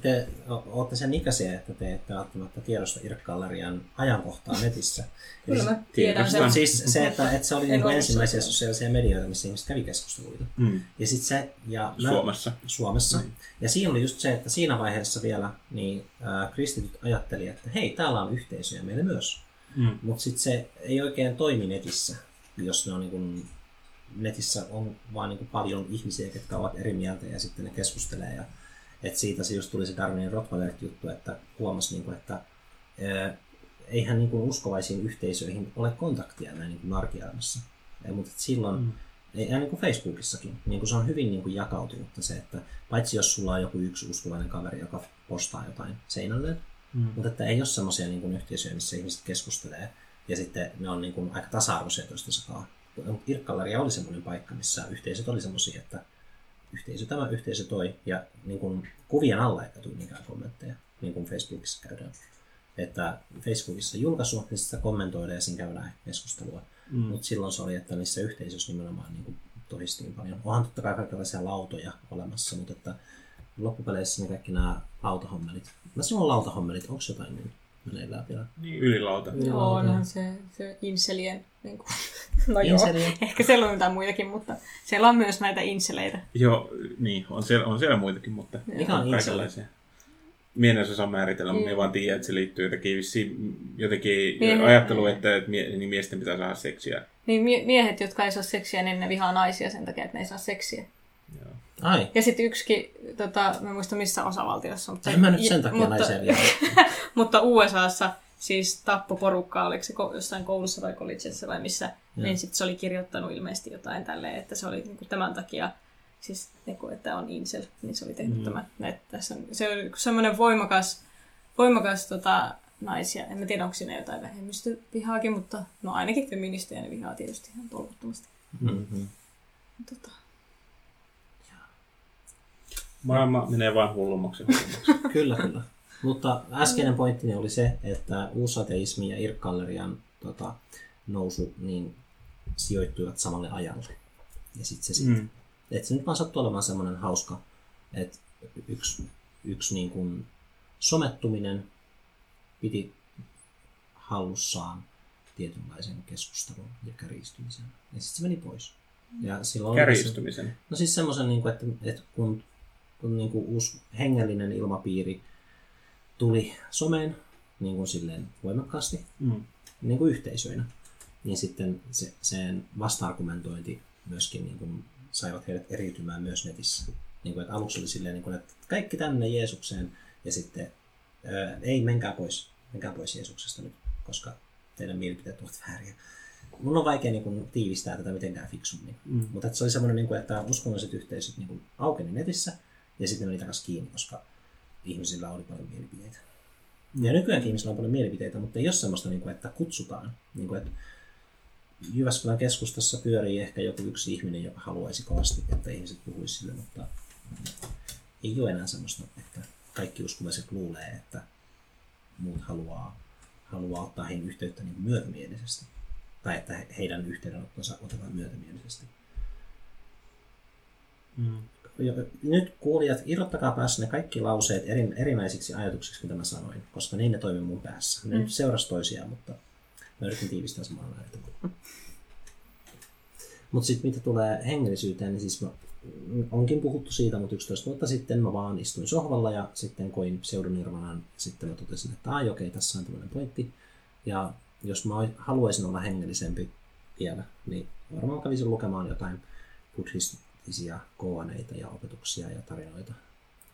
te olette sen ikäisiä, että te ette välttämättä tiedosta Irk-gallerian ajankohtaa netissä. Kyllä mä tiedän sen. Siis se, että, että se oli niin ensimmäisiä sosiaalisia medioita, missä ihmiset kävi keskusteluita. Mm. Ja sit se, ja mä, Suomessa. Suomessa. Mm. Ja siinä oli just se, että siinä vaiheessa vielä niin äh, kristityt ajatteli, että hei, täällä on yhteisöjä meille myös. Mm. Mutta sitten se ei oikein toimi netissä, jos ne on niin kuin, netissä on vaan niin kuin paljon ihmisiä, jotka ovat eri mieltä ja sitten ne keskustelee ja et siitä se just tuli se Darwinin Rottweiler-juttu, että huomasi, niin kuin, että ää, eihän niin kuin uskovaisiin yhteisöihin ole kontaktia näin niin kuin arkielämässä. Ja, mutta silloin, mm. ja niin kuin Facebookissakin, niin kuin se on hyvin niin kuin jakautunut se, että paitsi jos sulla on joku yksi uskovainen kaveri, joka postaa jotain seinälle, mm. mutta että ei ole semmoisia niin yhteisöjä, missä ihmiset keskustelee, ja sitten ne on niin kuin aika tasa-arvoisia toistensa kanssa. Irkkalleria oli semmoinen paikka, missä yhteisöt oli semmoisia, että yhteisö tämä, yhteisö toi, ja niin kuin kuvien alla ei tule mikään kommentteja, niin kuin Facebookissa käydään. Että Facebookissa julkaisu, niin sitä kommentoidaan ja siinä käydään keskustelua. Mm. Mutta silloin se oli, että niissä yhteisöissä nimenomaan niin tohistiin paljon. Onhan totta kai kaikenlaisia lautoja olemassa, mutta että loppupeleissä ne kaikki nämä lautahommelit. Mä sanon lautahommelit, onko jotain niin meneillään vielä? Niin, ylilauta. Joo, onhan se, se inselien niin kuin, No joo, ehkä siellä on jotain muitakin, mutta siellä on myös näitä inseleitä. Joo, niin, on siellä, on siellä muitakin, mutta Mikä on kaikenlaisia. Mie en osaa määritellä, mutta mm. vaan tiedän, että se liittyy jotenkin, vissiin, jotenkin Miehen, ajatteluun, että, että mie, niin miesten pitää saada seksiä. Niin mie- miehet, jotka ei saa seksiä, niin ne vihaa naisia sen takia, että ne ei saa seksiä. Ai. Ja sitten yksikin, tota, mä en muista missä osavaltiossa. Mutta en mä nyt sen takia mutta, naisia mutta USAssa siis tappo porukkaa, oliko se jossain koulussa vai collegeissa vai missä, ja. niin sitten se oli kirjoittanut ilmeisesti jotain tälleen, että se oli niin kuin tämän takia, siis niin kuin, että on incel, niin se oli tehnyt mm. tämän. Että tässä on, se oli semmoinen voimakas, voimakas tota, naisia. En mä tiedä, onko siinä jotain vähemmistövihaakin, mutta no ainakin feministejä ne vihaa tietysti ihan tolkuttomasti. Mm-hmm. Tota. Maailma menee vain hullummaksi. hullummaksi. kyllä, kyllä. Mutta äskeinen pointti oli se, että uusateismi ja Irkkallerian tota, nousu niin sijoittuivat samalle ajalle. Ja sitten se sitten. Mm. Että se nyt vaan sattuu olemaan semmoinen hauska, että yksi, yksi niin kuin somettuminen piti hallussaan tietynlaisen keskustelun ja kärjistymisen. Ja sitten se meni pois. Ja silloin kärjistymisen? Se, no siis semmoisen, niin kuin, että, että kun, kun niin kuin uusi hengellinen ilmapiiri tuli someen niin kuin silleen voimakkaasti, mm. niin kuin yhteisöinä, niin sitten se, sen vasta-argumentointi myöskin niin kuin saivat heidät eriytymään myös netissä. Niin kuin, että aluksi oli silleen, niin kuin, että kaikki tänne Jeesukseen ja sitten ää, ei, menkää pois. menkää pois Jeesuksesta nyt, koska teidän mielipiteet ovat vääriä. Mun on vaikea niin kuin, tiivistää tätä mitenkään fiksummin. Mm. Mutta että se oli semmoinen, niin kuin, että uskonnolliset yhteisöt niin kuin, aukeni netissä ja sitten oli takaisin kiinni, koska ihmisillä oli paljon mielipiteitä. Ja nykyäänkin ihmisillä on paljon mielipiteitä, mutta ei ole semmoista, niin kuin, että kutsutaan. Niin kuin, että Jyväskylän keskustassa pyörii ehkä joku yksi ihminen, joka haluaisi kovasti, että ihmiset puhuisivat sille, mutta ei ole enää semmoista, että kaikki uskovaiset luulee, että muut haluaa, haluaa ottaa heihin yhteyttä niin myötämielisesti. Tai että heidän yhteydenottonsa otetaan myötämielisesti. Mm. Nyt kuulijat, irrottakaa päässä ne kaikki lauseet eri, erinäisiksi ajatuksiksi, mitä mä sanoin, koska niin ne toimii mun päässä. Ne mm. nyt seurasi toisiaan, mutta mä yritin tiivistää samalla ajattelua. Mutta sitten mitä tulee hengellisyyteen, niin siis mä, onkin puhuttu siitä, mutta 11 vuotta sitten mä vaan istuin sohvalla ja sitten koin pseudonirvanan. Sitten mä totesin, että ai okei, tässä on tämmöinen pointti. Ja jos mä haluaisin olla hengellisempi vielä, niin varmaan kävisin lukemaan jotain buddhistisia koaneita ja opetuksia ja tarinoita.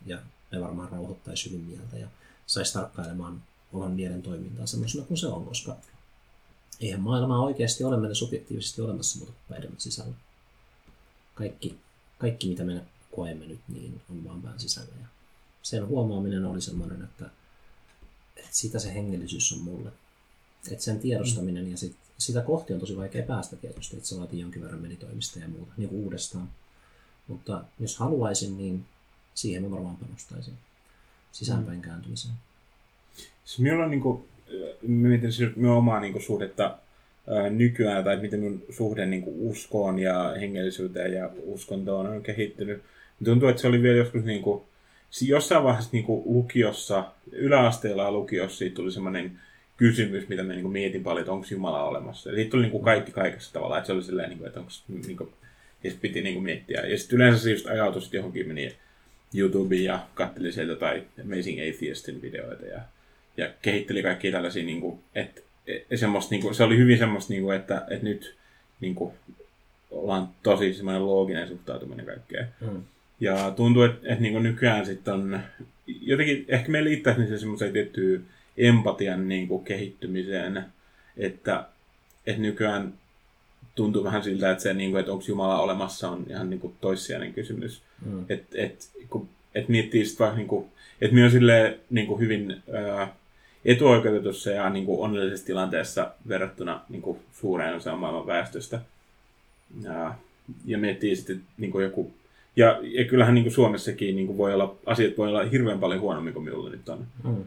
Ja ne varmaan rauhoittaisi hyvin mieltä ja saisi tarkkailemaan oman mielen toimintaa semmoisena kuin se on, koska eihän maailmaa oikeasti ole meidän subjektiivisesti olemassa muuta päidemme sisällä. Kaikki, kaikki, mitä me koemme nyt, niin on vaan pään sisällä. Ja sen huomaaminen oli semmoinen, että, että sitä se hengellisyys on mulle. Että sen tiedostaminen ja sit, sitä kohti on tosi vaikea päästä tietysti, että se vaatii jonkin verran meditoimista ja muuta, niin kuin uudestaan. Mutta jos haluaisin, niin siihen mä varmaan panostaisin sisäänpäin kääntymiseen. Siis minulla on niin kuin, mietin minun omaa niin kuin, suhdetta ää, nykyään, tai miten minun suhde niin kuin, uskoon ja hengellisyyteen ja uskontoon on kehittynyt. Tuntuu, että se oli vielä joskus niin kuin, jossain vaiheessa niin kuin, lukiossa, yläasteella ja lukiossa siitä tuli semmoinen kysymys, mitä mä niin kuin, mietin paljon, että onko Jumala olemassa. Ja siitä tuli niin kuin, kaikki kaikessa tavallaan, että se oli silleen, niin kuin, että onko, niin kuin, ja sitten piti niin kuin, miettiä. Ja sitten yleensä se just ajatus, että johonkin meni YouTubeen ja katteli sieltä tai Amazing Atheistin videoita ja ja kehitteli kaikkia tällaisia, niin kuin, että et, semmoista, niin kuin, se oli hyvin semmoista, niin kuin, että, että nyt niin kuin, ollaan tosi semmoinen looginen suhtautuminen kaikkeen. Mm. Ja tuntuu, että, että niin kuin nykyään sitten on, jotenkin ehkä me liittäisi niin se semmoiseen tiettyyn empatian niin kuin, kehittymiseen, että, että nykyään tuntuu vähän siltä, että se, niin kuin, että onko Jumala olemassa, on ihan niin kuin, toissijainen kysymys. Mm. Että et, kun et miettii sitten vaikka, niin kuin, että minä on silleen, niin kuin, hyvin... Ää, etuoikeutetussa ja niin kuin onnellisessa tilanteessa verrattuna niin kuin suureen osaan maailman väestöstä. Ja, ja miettii sitten niin kuin joku... Ja, ja kyllähän niin kuin Suomessakin niin kuin voi olla, asiat voi olla hirveän paljon huonommin kuin minulla nyt on. Mm.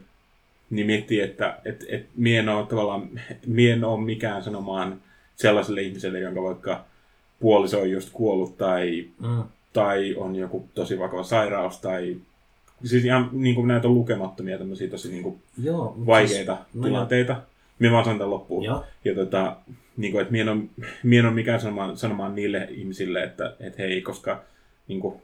Niin miettii, että et, et mie en ole tavallaan, mie en ole mikään sanomaan sellaiselle ihmiselle, jonka vaikka puoliso on just kuollut tai, mm. tai on joku tosi vakava sairaus tai Siis ihan niin kuin näitä on lukemattomia tämmöisiä tosi niin kuin Joo, vaikeita siis, tilanteita. No Minä vaan sanon tämän loppuun. Joo. Ja tota, niin kuin, että minä en ole, minä en ole mikään sanomaan, sanomaan niille ihmisille, että, että hei, koska niin kuin,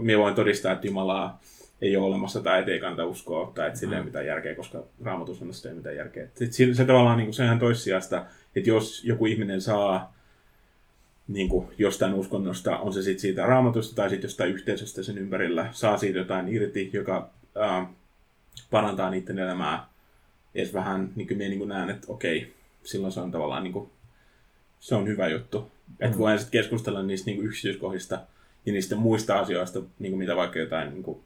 minä voin todistaa, että Jumalaa ei ole olemassa tai että ei kannata uskoa tai että sillä ei ole mm. mitään järkeä, koska raamatussa ei ole mitään järkeä. Se, se tavallaan niin kuin, se on ihan toissijasta, että jos joku ihminen saa niin kuin jostain uskonnosta, on se sitten siitä raamatusta tai sitten jostain yhteisöstä sen ympärillä, saa siitä jotain irti, joka ää, parantaa niiden elämää edes vähän, niin kuin minä niin kuin näen, että okei, silloin se on tavallaan niin kuin, se on hyvä juttu. Mm. Että voidaan sitten keskustella niistä niin kuin yksityiskohdista ja niistä muista asioista, niin kuin mitä vaikka jotain, niin kuin,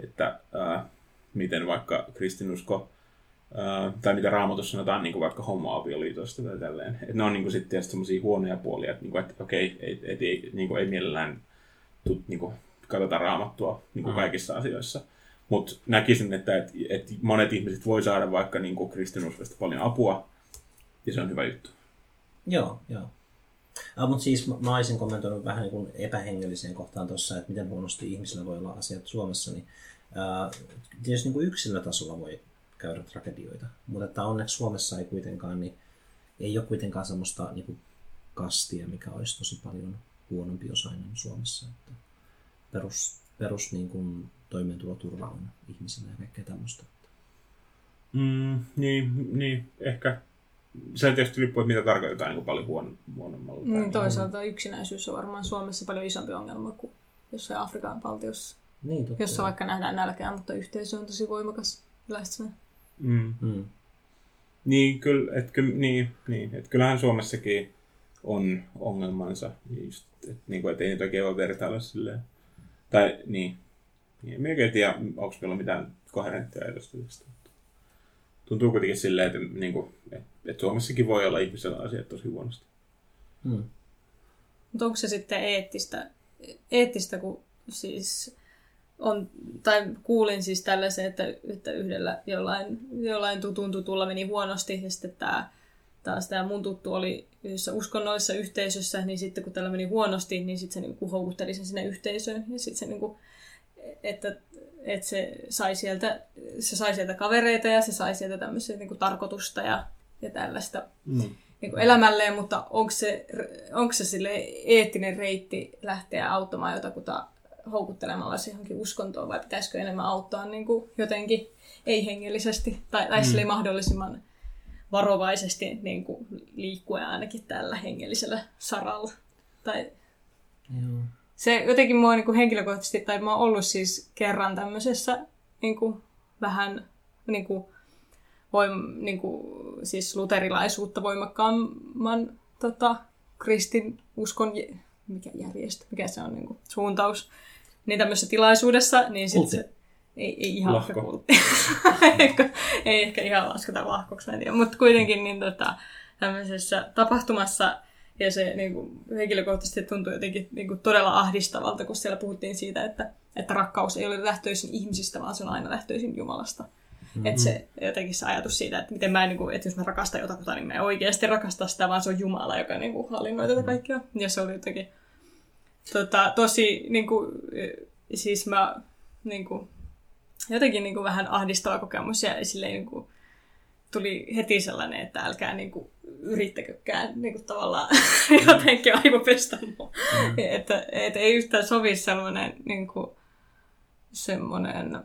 että ää, miten vaikka kristinusko tai mitä raamatussa sanotaan niin kuin vaikka homoavioliitosta tai tälleen. Et ne on niin kuin sitten tietysti semmoisia huonoja puolia, että, niin kuin, että okei, ei, ei, ei, niin kuin, ei mielellään tu, niin kuin, katsota raamattua niin kuin mm. kaikissa asioissa. Mutta näkisin, että et, et monet ihmiset voi saada vaikka niin kuin kristinuskosta paljon apua, ja se on hyvä juttu. Joo, joo. Ah, mutta siis mä, mä olisin kommentoinut vähän niin epähengelliseen kohtaan tuossa, että miten huonosti ihmisillä voi olla asiat Suomessa. Niin, ää, tietysti niin kuin yksilötasolla voi käydä tragedioita. Mutta että onneksi Suomessa ei kuitenkaan, niin ei ole kuitenkaan semmoista niin kuin kastia, mikä olisi tosi paljon huonompi osainen Suomessa. Että perus, perus niin kuin toimeentuloturva on ihmisillä ja kaikkea tämmöistä. Mm, niin, niin, ehkä se tietysti riippuu, että mitä tarkoitetaan niin kuin paljon huon, huonommalla. Niin, toisaalta yksinäisyys on varmaan Suomessa paljon isompi ongelma kuin jossain Afrikan valtiossa. Niin, totta. Jossa vaikka nähdään nälkää, mutta yhteisö on tosi voimakas lähestymään. Mm. Mm. Niin, kyllä, et, kyllä, niin, niin, et kyllähän Suomessakin on ongelmansa. Just, et, niin kuin, et ei niitä oikein voi vertailla silleen. Tai niin. niin en oikein tiedä, onko meillä mitään koherenttia edustusta. Tuntuu kuitenkin silleen, että, niin kuin, että, että Suomessakin voi olla ihmisellä asiat tosi huonosti. Hmm. Mutta onko se sitten eettistä, eettistä kun siis on, tai kuulin siis tällaisen, että, että yhdellä jollain, jollain tutun tutulla meni huonosti, ja sitten tämä, taas tämä mun tuttu oli yhdessä uskonnollisessa yhteisössä, niin sitten kun tällä meni huonosti, niin sitten se niin kuin houkutteli sen sinne yhteisöön, ja sitten se niin kuin, että, että se sai sieltä, se sai sieltä kavereita ja se sai sieltä tämmöistä niin kuin tarkoitusta ja, ja tällaista Mm. niin elämälleen, mutta onko se, onko se sille eettinen reitti lähteä auttamaan jotakuta houkuttelemalla se johonkin uskontoon, vai pitäisikö enemmän auttaa niin kuin jotenkin ei-hengellisesti, tai, tai mm. mahdollisimman varovaisesti niin kuin liikkuen ainakin tällä hengellisellä saralla. Tai Joo. se jotenkin mua niin kuin henkilökohtaisesti, tai mä oon ollut siis kerran tämmöisessä niin kuin, vähän niin kuin, voim, niin kuin, siis luterilaisuutta voimakkaamman tota, kristin uskon, mikä järjestö, mikä se on niin kuin, suuntaus, niin tämmöisessä tilaisuudessa, niin sit Kultti. se, ei, ei ihan Lahko. ehkä kultti. Ei ehkä ihan lasketa lahkoksi, mä en tiedä. Mutta kuitenkin niin, tota, tämmöisessä tapahtumassa ja se niin kuin, henkilökohtaisesti tuntui jotenkin niin kuin, todella ahdistavalta, kun siellä puhuttiin siitä, että, että rakkaus ei ole lähtöisin ihmisistä, vaan se on aina lähtöisin Jumalasta. Mm-hmm. Että se jotenkin se ajatus siitä, että miten mä en, niin kuin, että jos mä rakastan jotakuta, niin mä en oikeasti rakasta sitä, vaan se on Jumala, joka niin kuin, hallinnoi tätä kaikkea. Ja se oli jotenkin tota, tosi, niin kuin, siis mä niin kuin, jotenkin niin kuin, vähän ahdistava kokemus ja silleen niin kuin, tuli heti sellainen, että älkää niin kuin, yrittäkökään niin kuin, tavallaan jotenkin aivopestä mua. Mm. että, että ei yhtään sovi sellainen niin kuin, semmoinen,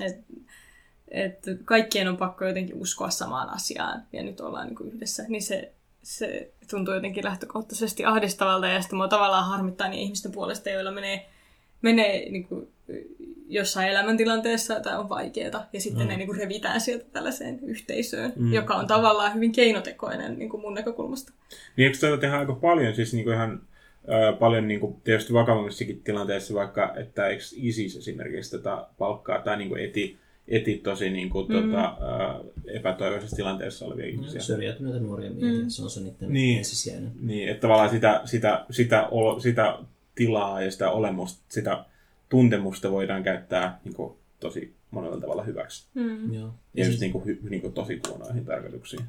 että että kaikkien on pakko jotenkin uskoa samaan asiaan ja nyt ollaan niin kuin yhdessä, niin se, se tuntuu jotenkin lähtökohtaisesti ahdistavalta ja sitten mua tavallaan harmittaa niin ihmisten puolesta, joilla menee, menee niin kuin jossain elämäntilanteessa tai on vaikeaa ja sitten mm. ne niin kuin revitään sieltä tällaiseen yhteisöön, mm. joka on tavallaan hyvin keinotekoinen niin kuin mun näkökulmasta. Niin eikö tätä tehdä aika paljon, siis niin kuin ihan paljon niin kuin tietysti vakavammissakin tilanteissa, vaikka että eikö ISIS esimerkiksi tätä palkkaa tai niin kuin eti, eti tosi niin kuin, mm. tota, epätoivoisessa tilanteessa olevia ihmisiä. Syrjäytyneitä nuoria miehiä, mm. se on se niiden Niin. ensisijainen. Niin, että tavallaan sitä, sitä, sitä, olo, sitä tilaa ja sitä olemusta, sitä tuntemusta voidaan käyttää niin kuin, tosi monella tavalla hyväksi. Mm. Joo. Ja Ja just siis, niin kuin, hy, niin kuin tosi huonoihin tarkoituksiin.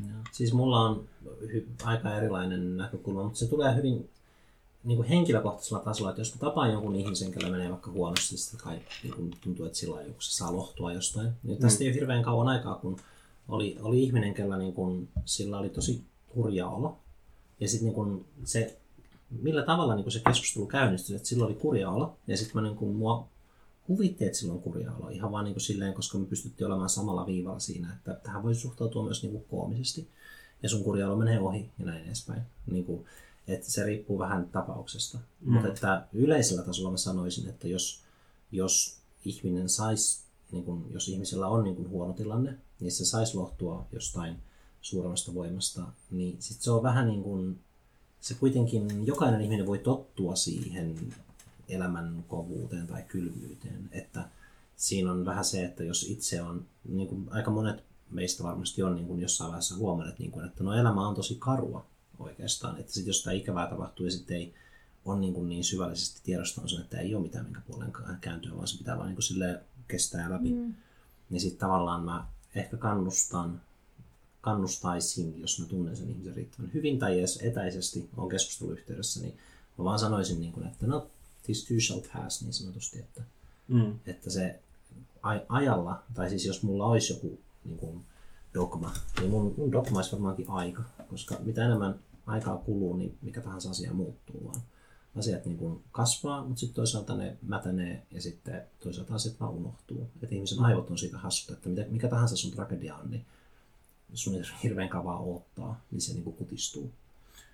joo. siis mulla on hy, aika erilainen näkökulma, mutta se tulee hyvin niin kuin henkilökohtaisella tasolla, että jos mä tapaan jonkun ihmisen, kellä menee vaikka huonosti, sitten kai niin kuin tuntuu, että sillä joku se saa lohtua jostain. Niin tästä ei ole hirveän kauan aikaa, kun oli, oli ihminen, kellä niin kuin, sillä oli tosi hurja olo. Ja sitten niin kuin se, millä tavalla niin kuin se keskustelu käynnistyi, että sillä oli kurja olo. Ja sitten mä niin kuin, mua huvitti, että sillä on kurja olo. Ihan vaan niin kuin silleen, koska me pystyttiin olemaan samalla viivalla siinä, että tähän voisi suhtautua myös niin kuin koomisesti. Ja sun kurja olo menee ohi ja näin edespäin. Niin kuin, että se riippuu vähän tapauksesta. Mm. Mutta että yleisellä tasolla mä sanoisin, että jos, jos ihminen sais, niin kun, jos ihmisellä on niin kun huono tilanne, niin se saisi lohtua jostain suuremmasta voimasta, niin sit se on vähän niin kuin, se kuitenkin, jokainen ihminen voi tottua siihen elämän kovuuteen tai kylmyyteen, että siinä on vähän se, että jos itse on, niin kuin aika monet meistä varmasti on niin kuin jossain vaiheessa huomanneet, niin kuin, että no elämä on tosi karua oikeastaan, että sit jos sitä ikävää tapahtuu ja sitten ei on niin, kuin niin syvällisesti tiedostanut sen, että ei ole mitään minkä puolen kääntyä, vaan se pitää vaan niin kuin kestää läpi, mm. niin sitten tavallaan mä ehkä kannustan, kannustaisin, jos mä tunnen sen ihmisen riittävän hyvin tai edes etäisesti on keskusteluyhteydessä, niin mä vaan sanoisin, niin kuin, että no, this too shall pass, niin sanotusti, että, Mm. että se aj- ajalla, tai siis jos mulla olisi joku niin kuin dogma, niin mun, mun dogma olisi varmaankin aika, koska mitä enemmän aikaa kuluu, niin mikä tahansa asia muuttuu vaan. Asiat niin kuin kasvaa, mutta sitten toisaalta ne mätänee ja sitten toisaalta asiat vaan unohtuu. Että ihmisen aivot on siitä hassut, että mitä, mikä tahansa sun tragedia on, niin sun ei hirveän kauan odottaa, niin se niin kuin kutistuu.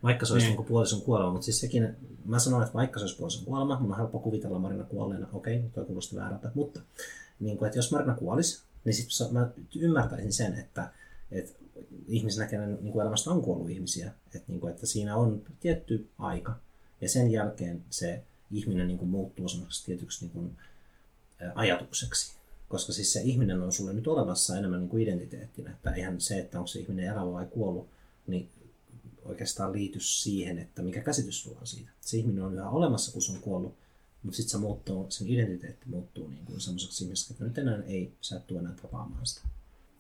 Vaikka se olisi Niin. niin. puolison kuolema, mutta siis sekin, mä sanon, että vaikka se olisi puolison kuolema, mun on helppo kuvitella Marina kuolleena, okei, toi kuulosti väärältä, mutta niin kuin, että jos Marina kuolisi, niin sitten mä ymmärtäisin sen, että, että ihmisenä, kenen niin kuin elämästä on kuollut ihmisiä, että, niin kuin, että siinä on tietty aika, ja sen jälkeen se ihminen niin kuin muuttuu semmoiseksi tietyksi niin kuin, ajatukseksi. Koska siis se ihminen on sulle nyt olemassa enemmän niin kuin identiteettinä, että eihän se, että onko se ihminen elävä vai kuollut, niin oikeastaan liity siihen, että mikä käsitys sulla on siitä. Se ihminen on yhä olemassa, kun se on kuollut, mutta sitten se muuttuu, sen identiteetti muuttuu niin kuin semmoiseksi ihmiseksi, että nyt enää ei, sä et tule enää tapaamaan sitä.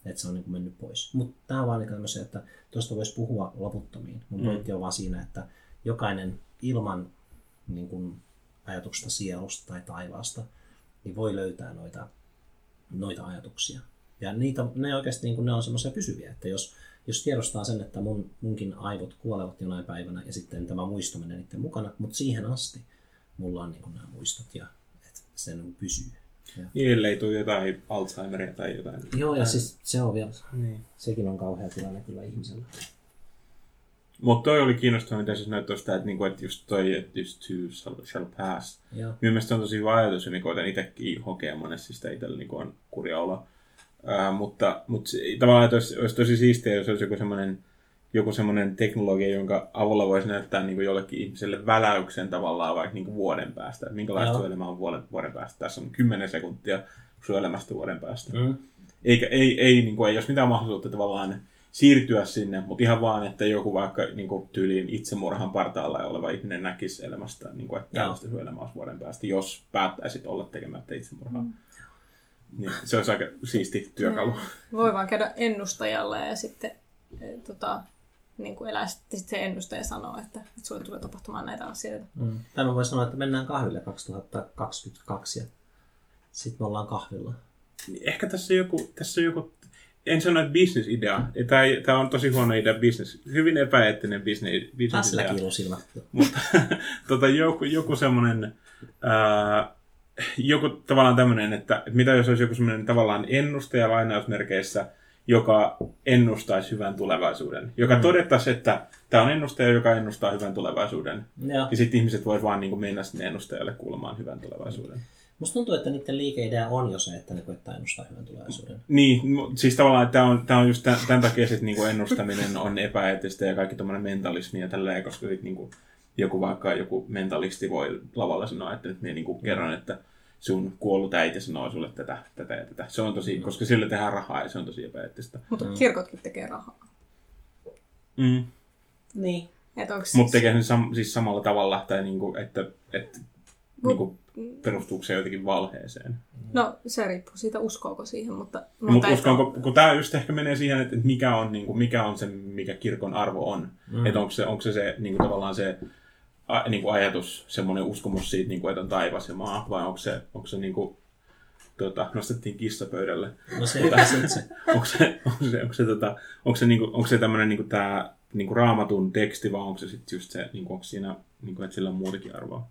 Että se on niin kuin mennyt pois. Mutta tämä on vaan niin tämmöisiä, että tuosta voisi puhua loputtomiin. Mun mm. pointti on vaan siinä, että jokainen ilman niin kuin, ajatusta sielusta tai taivaasta, niin voi löytää noita, noita ajatuksia. Ja niitä, ne oikeasti niin kuin, ne on semmoisia pysyviä, että jos, jos tiedostaa sen, että mun, munkin aivot kuolevat jonain päivänä ja sitten tämä muisto menee niiden mukana, mutta siihen asti mulla on niin kuin, nämä muistot ja että se niin pysyy. Ja. Niin, ellei tule jotain Alzheimeria tai jotain. Joo, ja siis se on vielä, niin. sekin on kauhea tilanne kyllä ihmisellä. Mutta toi oli kiinnostavaa, mitä siis näyttää sitä, että, niinku, että just toi, että just two shall, shall pass. Joo. Mielestäni on tosi hyvä ajatus, ja niin koitan itsekin hokea monesti sitä itsellä niin on kurja olla. Uh, mutta, mutta tavallaan, että olisi, olisi tosi siistiä, jos olisi joku semmoinen joku semmoinen teknologia, jonka avulla voisi näyttää niin kuin jollekin ihmiselle väläyksen tavallaan vaikka niin kuin vuoden päästä. Että minkälaista sun elämä on vuoden, vuoden päästä. Tässä on 10 sekuntia sun elämästä vuoden päästä. Mm. Eikä, ei, ei, niin kuin, ei jos mitään mahdollisuutta tavallaan siirtyä sinne, mutta ihan vaan, että joku vaikka niin kuin, tyyliin itsemurhan partaalla oleva ihminen näkisi elämästä, niin kuin, että tällaista sun elämä olisi vuoden päästä, jos päättäisit olla tekemättä itsemurhaa. Mm. Niin, se olisi aika siisti työkalu. Mm. Voi vaan käydä ennustajalle ja sitten e, tota, niin kuin elää sitten se ennustaja sanoo, että, että sulle tulee tapahtumaan näitä asioita. Mm. Tai mä voin sanoa, että mennään kahville 2022 ja sitten me ollaan kahvilla. Ehkä tässä on joku, tässä on joku en sano, että bisnesidea. Tämä, tämä on tosi huono idea business. Hyvin epäeettinen business, business idea. Mutta tota, joku, joku semmoinen, joku tavallaan tämmöinen, että, että mitä jos olisi joku semmoinen tavallaan ennustaja lainausmerkeissä, joka ennustaisi hyvän tulevaisuuden. Joka mm. todettaisi, että tämä on ennustaja, joka ennustaa hyvän tulevaisuuden. Ja, ja sitten ihmiset voisivat vaan niin mennä sinne ennustajalle kuulemaan hyvän tulevaisuuden. Musta tuntuu, että niiden liikeidea on jo se, että ne koittaa ennustaa hyvän tulevaisuuden. Niin, siis tavallaan että tämä on, tämä on just tämän, tämän takia sit niinku ennustaminen on epäeettistä ja kaikki tuommoinen mentalismi ja tälleen, koska sit niinku joku vaikka joku mentalisti voi lavalla sanoa, että nyt minä niinku kerron, että sun kuollut äiti sanoo sulle tätä, tätä ja tätä. Se on tosi, mm. koska sille tehdään rahaa ja se on tosi epäeettistä. Mutta mm. kirkotkin tekee rahaa. Mm. Niin. Mutta tekee sen sam- siis samalla tavalla, tai niinku, että, että niinku, perustuuko se jotenkin valheeseen? No se riippuu siitä, uskoako siihen, mutta... No, mutta uskonko, kun tämä just ehkä menee siihen, että mikä on, niin kuin, mikä on se, mikä kirkon arvo on. Mm. Että onko se, onko se, se niin kuin, tavallaan se a, niin kuin ajatus, semmoinen uskomus siitä, niin kuin, että on taivas ja maa, vai onko se, onko se niin kuin, tota, nostettiin kissa pöydälle. No se Mutta, se. onko se, onko se, onko se, tota, onko se, niin kuin, onko se tämmöinen niin kuin tämä niin kuin raamatun teksti, vai onko se sitten just se, niin kuin, onko siinä, niin kuin, että sillä on muutakin arvoa?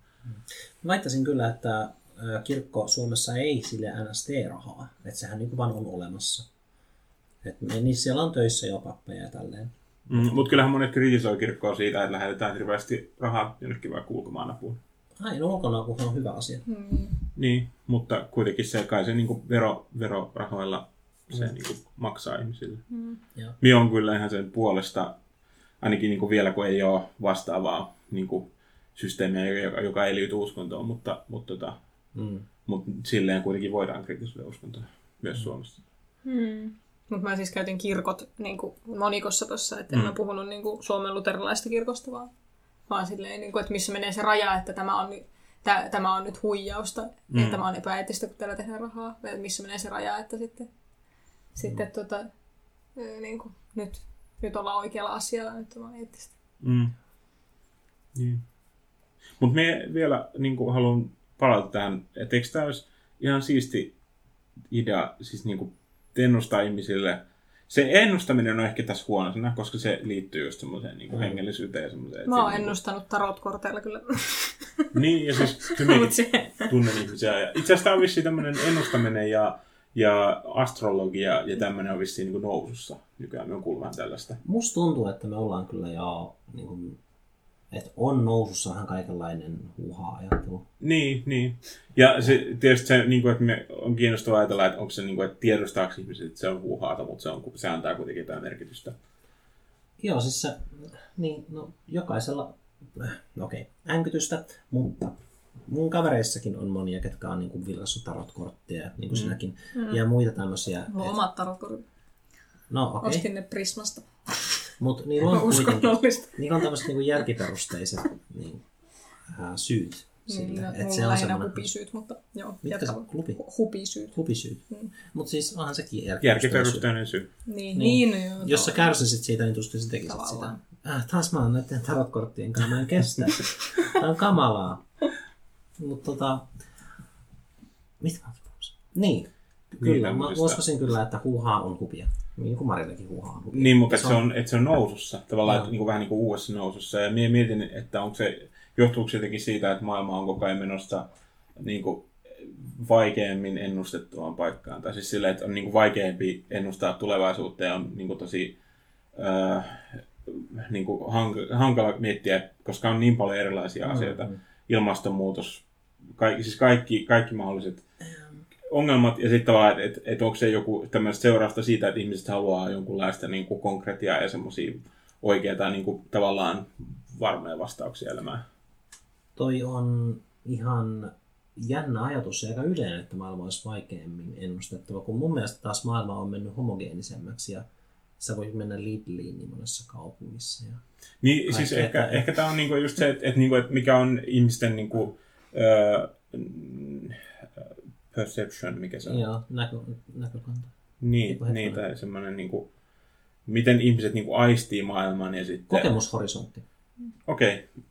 Väittäisin kyllä, että kirkko Suomessa ei sille ns. tee rahaa. Että sehän niin vaan on olemassa. Että niin siellä on töissä jo pappeja ja tälleen. Mm, mutta kyllähän monet kritisoi kirkkoa siitä, että lähetetään hirveästi rahaa jonnekin vaikka ulkomaanapuun. Ai, ulkomaanapu on hyvä asia. Mm. Niin, mutta kuitenkin se kai se niin vero, verorahoilla se mm. niin maksaa ihmisille. Mm. Minä on kyllä ihan sen puolesta, ainakin niin vielä kun ei ole vastaavaa niin kuin systeemiä, joka, joka ei liity uskontoon, mutta, mutta, tota, mm. mutta silleen kuitenkin voidaan kritisoida uskontoa myös mm. Suomessa. Mm. Mutta mä siis käytin kirkot niin kuin monikossa tuossa, että en mm. mä puhunut niin kuin Suomen luterilaista kirkosta, vaan, vaan silleen, niin kuin, että missä menee se raja, että tämä on, tämä, tämä on nyt huijausta, mm. että tämä on epäeettistä, kun täällä tehdään rahaa, että missä menee se raja, että sitten, mm. sitten tota, niin kuin, nyt, nyt ollaan oikealla asialla, nyt on eettistä. Mm. Niin. Mutta me vielä niin kuin, haluan palata tähän, että eikö tämä olisi ihan siisti idea, siis niin kuin, ennustaa ihmisille. Se ennustaminen on ehkä tässä huono koska se liittyy just semmoiseen niin mm. hengellisyyteen ja semmoiseen. Mä oon ennustanut tarotkorteilla kyllä. Niin, ja siis tunnen ihmisiä. Ja itse asiassa tämä on vissiin tämmöinen ennustaminen ja, ja astrologia ja tämmöinen on vissiin niin nousussa. Nykyään me on kuullut tällaista. Musta tuntuu, että me ollaan kyllä jo niin kuin että on nousussa vähän kaikenlainen huuhaa-ajattelu. Niin, niin. Ja se, tietysti se, niin kuin, että me on kiinnostavaa ajatella, että onko se, niin kuin, että tiedostaako ihmiset, että se on huuhaata, mutta se, on, se antaa kuitenkin jotain merkitystä. Joo, siis se, niin, no, jokaisella, no okei, okay, änkytystä, mutta mun kavereissakin on monia, ketkä on niin vilkassut tarotkortteja, niin kuin mm. sinäkin, mm. ja muita tämmöisiä. Mulla on omat tarotkortit. No okei. Okay. Ostin ne Prismasta. Mutta niillä on kuitenkin, niillä on tämmöiset niin järkiperusteiset niin, äh, syyt sille. Niin, että se on semmoinen... hupisyyt, mutta joo. Mitkä se klubi? Hupisyyt. Hupisyyt. Mm. Mutta siis onhan sekin järkiperusteinen syy. Niin, niin. niin joo, Jos sä kärsisit siitä, niin tuskin sä tekisit Tavallaan. sitä. Äh, taas mä oon näiden tarotkorttien kanssa, mä en kestä. Tää on kamalaa. Mutta tota... Mitä mä Niin. Kyllä, niin, mä uskoisin kyllä, että huuhaa on hupia. Niin kuin Marillakin huuhaa. Niin, mutta se on, että se on nousussa. Tavallaan, että niin kuin, vähän niin kuin uudessa nousussa. Ja mietin, että onko se johtuuko se jotenkin siitä, että maailma on koko ajan menossa niin kuin, vaikeammin ennustettuaan paikkaan. Tai siis silleen, että on niin kuin, vaikeampi ennustaa tulevaisuutta ja on niin kuin, tosi äh, niin kuin, hank- hankala miettiä, koska on niin paljon erilaisia mm-hmm. asioita. Ilmastonmuutos, kaikki, siis kaikki, kaikki mahdolliset ongelmat ja sitten tavallaan, että et, et onko se joku tämmöistä seurausta siitä, että ihmiset haluaa jonkunlaista niin kuin konkretiaa ja semmoisia oikeita niin kuin, tavallaan varmoja vastauksia elämään toi on ihan jännä ajatus ja aika yleinen, että maailma olisi vaikeammin ennustettava, kun mun mielestä taas maailma on mennyt homogeenisemmäksi ja sä voit mennä Lidliin niin monessa kaupungissa. Ja niin, siis ehkä, että... ehkä tämä on niinku just se, että, että, niinku, että mikä on ihmisten niinku, uh, perception, mikä se on? Joo, näkö, näkökanta. Niin, niin tai semmoinen, niinku, miten ihmiset niinku aistii maailman ja sitten... Kokemushorisontti. Okei, okay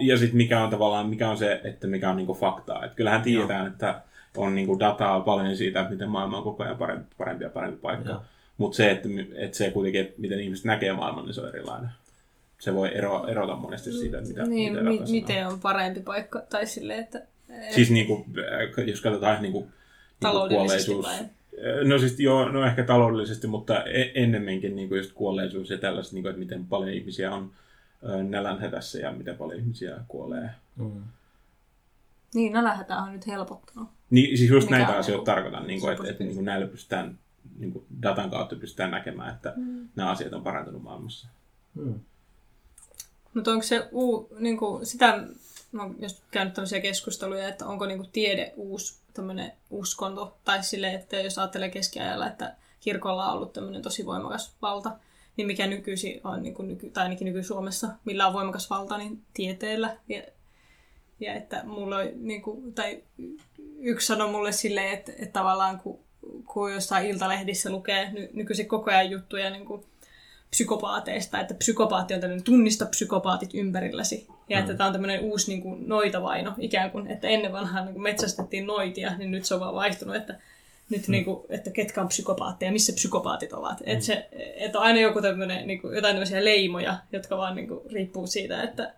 ja sitten mikä on tavallaan, mikä on se, että mikä on niinku faktaa. Et kyllähän tiedetään, Joo. että on niinku dataa paljon siitä, että miten maailma on koko ajan parempi, parempi ja parempi paikka. Mutta se, että, että se kuitenkin, että miten ihmiset näkee maailman, niin se on erilainen. Se voi ero, erota monesti siitä, että mitä, niin, mitä mi- miten on parempi paikka, tai silleen, että... Siis niinku, jos katsotaan niinku, niinku kuolleisuus, vai? No siis joo, no ehkä taloudellisesti, mutta e- ennemminkin niin kuin just kuolleisuus ja tällaiset, niin kuin, että miten paljon ihmisiä on nälänhätässä ja miten paljon ihmisiä kuolee. Mm. Niin, nälänhätä on nyt helpottanut. Niin, siis just Mikä näitä asioita tarkoitan, niin kuin, että, että niin kuin näillä pystytään, niin kuin datan kautta pystytään näkemään, että mm. nämä asiat on parantunut maailmassa. Mm. Mutta onko se uu, niin kuin, sitä, no, jos käynyt tämmöisiä keskusteluja, että onko niin kuin tiede uusi uskonto, tai sille, että jos ajattelee keskiajalla, että kirkolla on ollut tämmöinen tosi voimakas valta, niin mikä nykyisin on, niin kuin nyky, tai ainakin nyky-Suomessa, millä on voimakas valta, niin tieteellä. Ja, ja että mulla on, niin kuin, tai yksi sanoi mulle silleen, että, että tavallaan kun, kun jossain iltalehdissä lukee ny, nykyisin koko ajan juttuja niin psykopaateista, että psykopaatti on tämmöinen tunnista psykopaatit ympärilläsi. Ja mm. että tämä on tämmöinen uusi niin kuin, noitavaino ikään kuin, että ennen vanhaa niin kuin metsästettiin noitia, niin nyt se on vaan vaihtunut, että nyt, mm. niin kuin, että ketkä on psykopaatteja, missä psykopaatit ovat. Mm. Että, se, että on aina joku tämmöinen, niin kuin, jotain tämmöisiä leimoja, jotka vaan niin kuin, riippuu siitä, että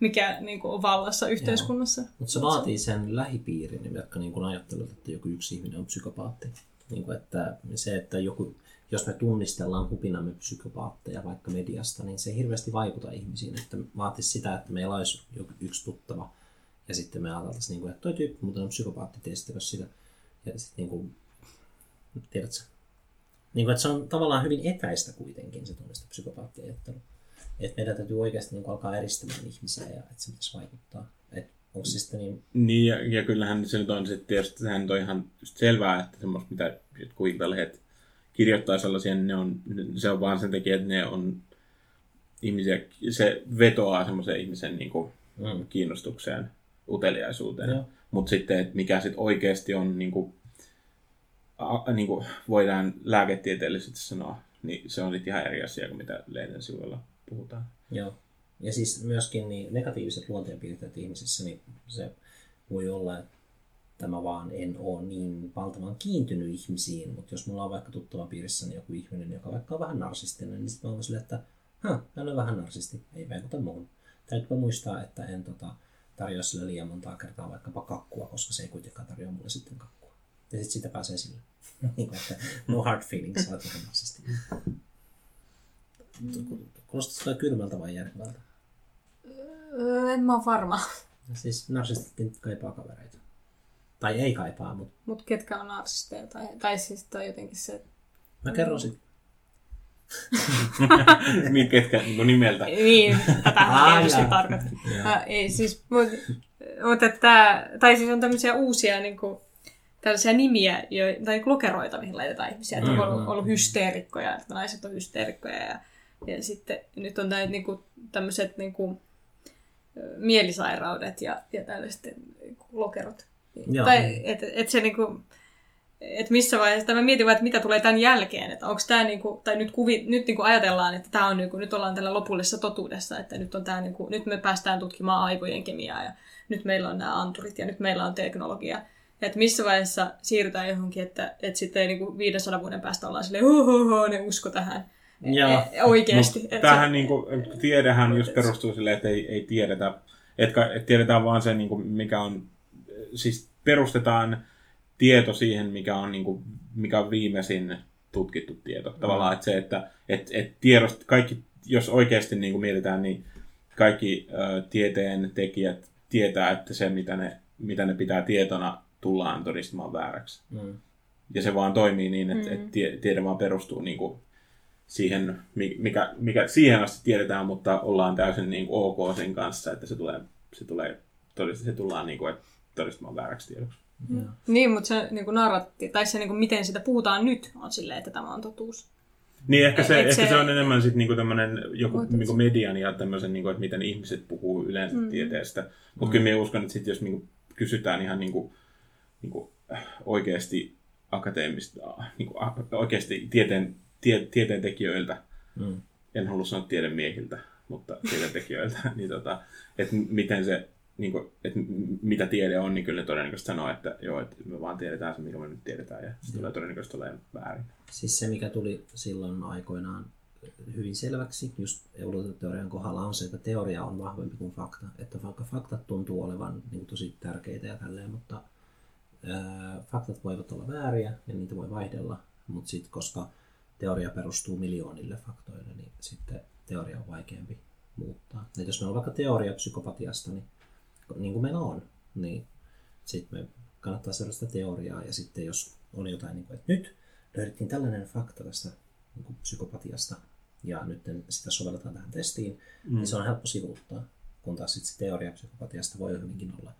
mikä niin kuin, on vallassa yhteiskunnassa. Mutta se vaatii sen lähipiirin, jotka niin kuin ajattelut, että joku yksi ihminen on psykopaatti. Niin kuin, että se, että joku, jos me tunnistellaan hupinamme psykopaatteja vaikka mediasta, niin se ei hirveästi vaikuta ihmisiin. Että vaatisi sitä, että meillä olisi joku yksi tuttava, ja sitten me ajateltaisiin, niin kuin, että toi tyyppi muuten on psykopaatti, sitä ja sitten niin kuin, tiedätkö, niin kuin, että se on tavallaan hyvin etäistä kuitenkin se tuommoista psykopaattieajattelu. Että meidän täytyy oikeasti niin kuin, alkaa eristämään ihmisiä ja että se pitäisi vaikuttaa. Että onko se sitten niin... Niin, ja, ja kyllähän se nyt on sitten sehän on ihan selvää, että semmoista, mitä jotkut iltalehdet kirjoittaa sellaisia, niin ne on, se on vaan sen takia, että ne on ihmisiä, se vetoaa semmoiseen ihmisen niin kuin, mm. kiinnostukseen, uteliaisuuteen. Joo. Mutta sitten, että mikä sitten oikeasti on, niin kuin, a, niin kuin voidaan lääketieteellisesti sanoa, niin se on sitten ihan eri asia kuin mitä lehden sivuilla puhutaan. Joo. Ja siis myöskin niin negatiiviset luonteenpiirteet ihmisissä, niin se voi olla, että tämä vaan en ole niin valtavan kiintynyt ihmisiin, mutta jos mulla on vaikka tuttava piirissä niin joku ihminen, joka vaikka on vähän narsistinen, niin sitten mä oon silleen, että hän on vähän narsisti, ei vaikuta muuhun. Täytyy muistaa, että en tota, tarjoa sille liian montaa kertaa vaikkapa kakkua, koska se ei kuitenkaan tarjoa mulle sitten kakkua. Ja sitten siitä pääsee sille. niin että no hard feelings, sä oot Kuulostaa sitä kylmältä vai järkevältä? Öö, en mä ole varma. Siis narsistitkin kaipaa kavereita. Tai ei kaipaa, mutta Mutta ketkä on narsisteja? Tai, tai siis toi jotenkin se... mä kerron sitten. niin ketkä niin nimeltä. Niin, tätä Ah, tietysti tarkoitan. Joo. Äh, ei siis, mutta mut, että, tai siis on tämmöisiä uusia niin kuin, tällaisia nimiä, jo, tai niin lokeroita, mihin laitetaan ihmisiä. Että on Mm, ollut, ollut hysteerikkoja, että naiset on hysteerikkoja. Ja, ja sitten nyt on näitä niin kuin, tämmöiset niin kuin, mielisairaudet ja, ja tällaiset niin kuin lokerot. Joo. Tai että et se niin kuin, että missä vaiheessa, tai mä mietin vaan, että mitä tulee tämän jälkeen, että onko tämä, niinku, tai nyt, kuvi, nyt niinku ajatellaan, että tämä on, niinku, nyt ollaan tällä lopullisessa totuudessa, että nyt, on tää, niinku, nyt me päästään tutkimaan aivojen kemiaa, ja nyt meillä on nämä anturit, ja nyt meillä on teknologia. Ja että missä vaiheessa siirrytään johonkin, että, että sitten niinku 500 vuoden päästä ollaan silleen, huhuhu, ne usko tähän. Joo. E- oikeasti. Mut Et tämähän se- niinku, tiedehän just perustuu silleen, että ei, ei tiedetä, että et tiedetään vaan se, niinku, mikä on, siis perustetaan tieto siihen, mikä on, niinku, mikä on viimeisin tutkittu tieto. Tavallaan, että se, että et, et tiedost, kaikki, jos oikeasti niinku mietitään, niin kaikki ö, tieteen tekijät tietää, että se, mitä ne, mitä ne pitää tietona, tullaan todistamaan vääräksi. Mm. Ja se vaan toimii niin, että, Mm. että tie- tiede vaan perustuu niin kuin siihen, mi- mikä, mikä siihen asti tiedetään, mutta ollaan täysin niin kuin ok sen kanssa, että se tulee, se tulee todist- se tullaan niin kuin, että todistamaan vääräksi tiedoksi. Joo. Niin, mutta se niin narratti, tai se, niin kuin, miten sitä puhutaan nyt, on silleen, että tämä on totuus. Niin ehkä se, Et ehkä se- se on enemmän sit niinku tämmönen joku niinku median ja tämmöisen, niinku, että miten ihmiset puhuu yleensä Mm. mm. tieteestä. Mutta kyllä minä uskon, että sit jos niinku kysytään ihan niinku, niinku, oikeasti akateemista, niinku, oikeasti tieteen, tie, tieteentekijöiltä, Mm. en halua sanoa tiedemiehiltä, mutta tieteentekijöiltä, niin tota, että miten se, niin kuin, että mitä tiede on, niin kyllä ne todennäköisesti sanoo, että joo, että me vaan tiedetään se, mikä me nyt tiedetään, ja se tulee todennäköisesti olemaan väärin. Siis se, mikä tuli silloin aikoinaan hyvin selväksi just evoluutioteorian kohdalla on se, että teoria on vahvempi kuin fakta. Että vaikka faktat tuntuu olevan niin tosi tärkeitä ja tälleen, mutta ää, faktat voivat olla vääriä ja niitä voi vaihdella, mutta sitten koska teoria perustuu miljoonille faktoille, niin sitten teoria on vaikeampi muuttaa. Et jos meillä on vaikka teoria psykopatiasta, niin niin kuin meillä on, niin sitten me kannattaa seurata sitä teoriaa ja sitten jos on jotain, niin kuin, että nyt löydettiin tällainen fakta tästä niin kuin psykopatiasta ja nyt sitä sovelletaan tähän testiin, mm. niin se on helppo sivuuttaa, kun taas sitten se teoria psykopatiasta voi hyvinkin olla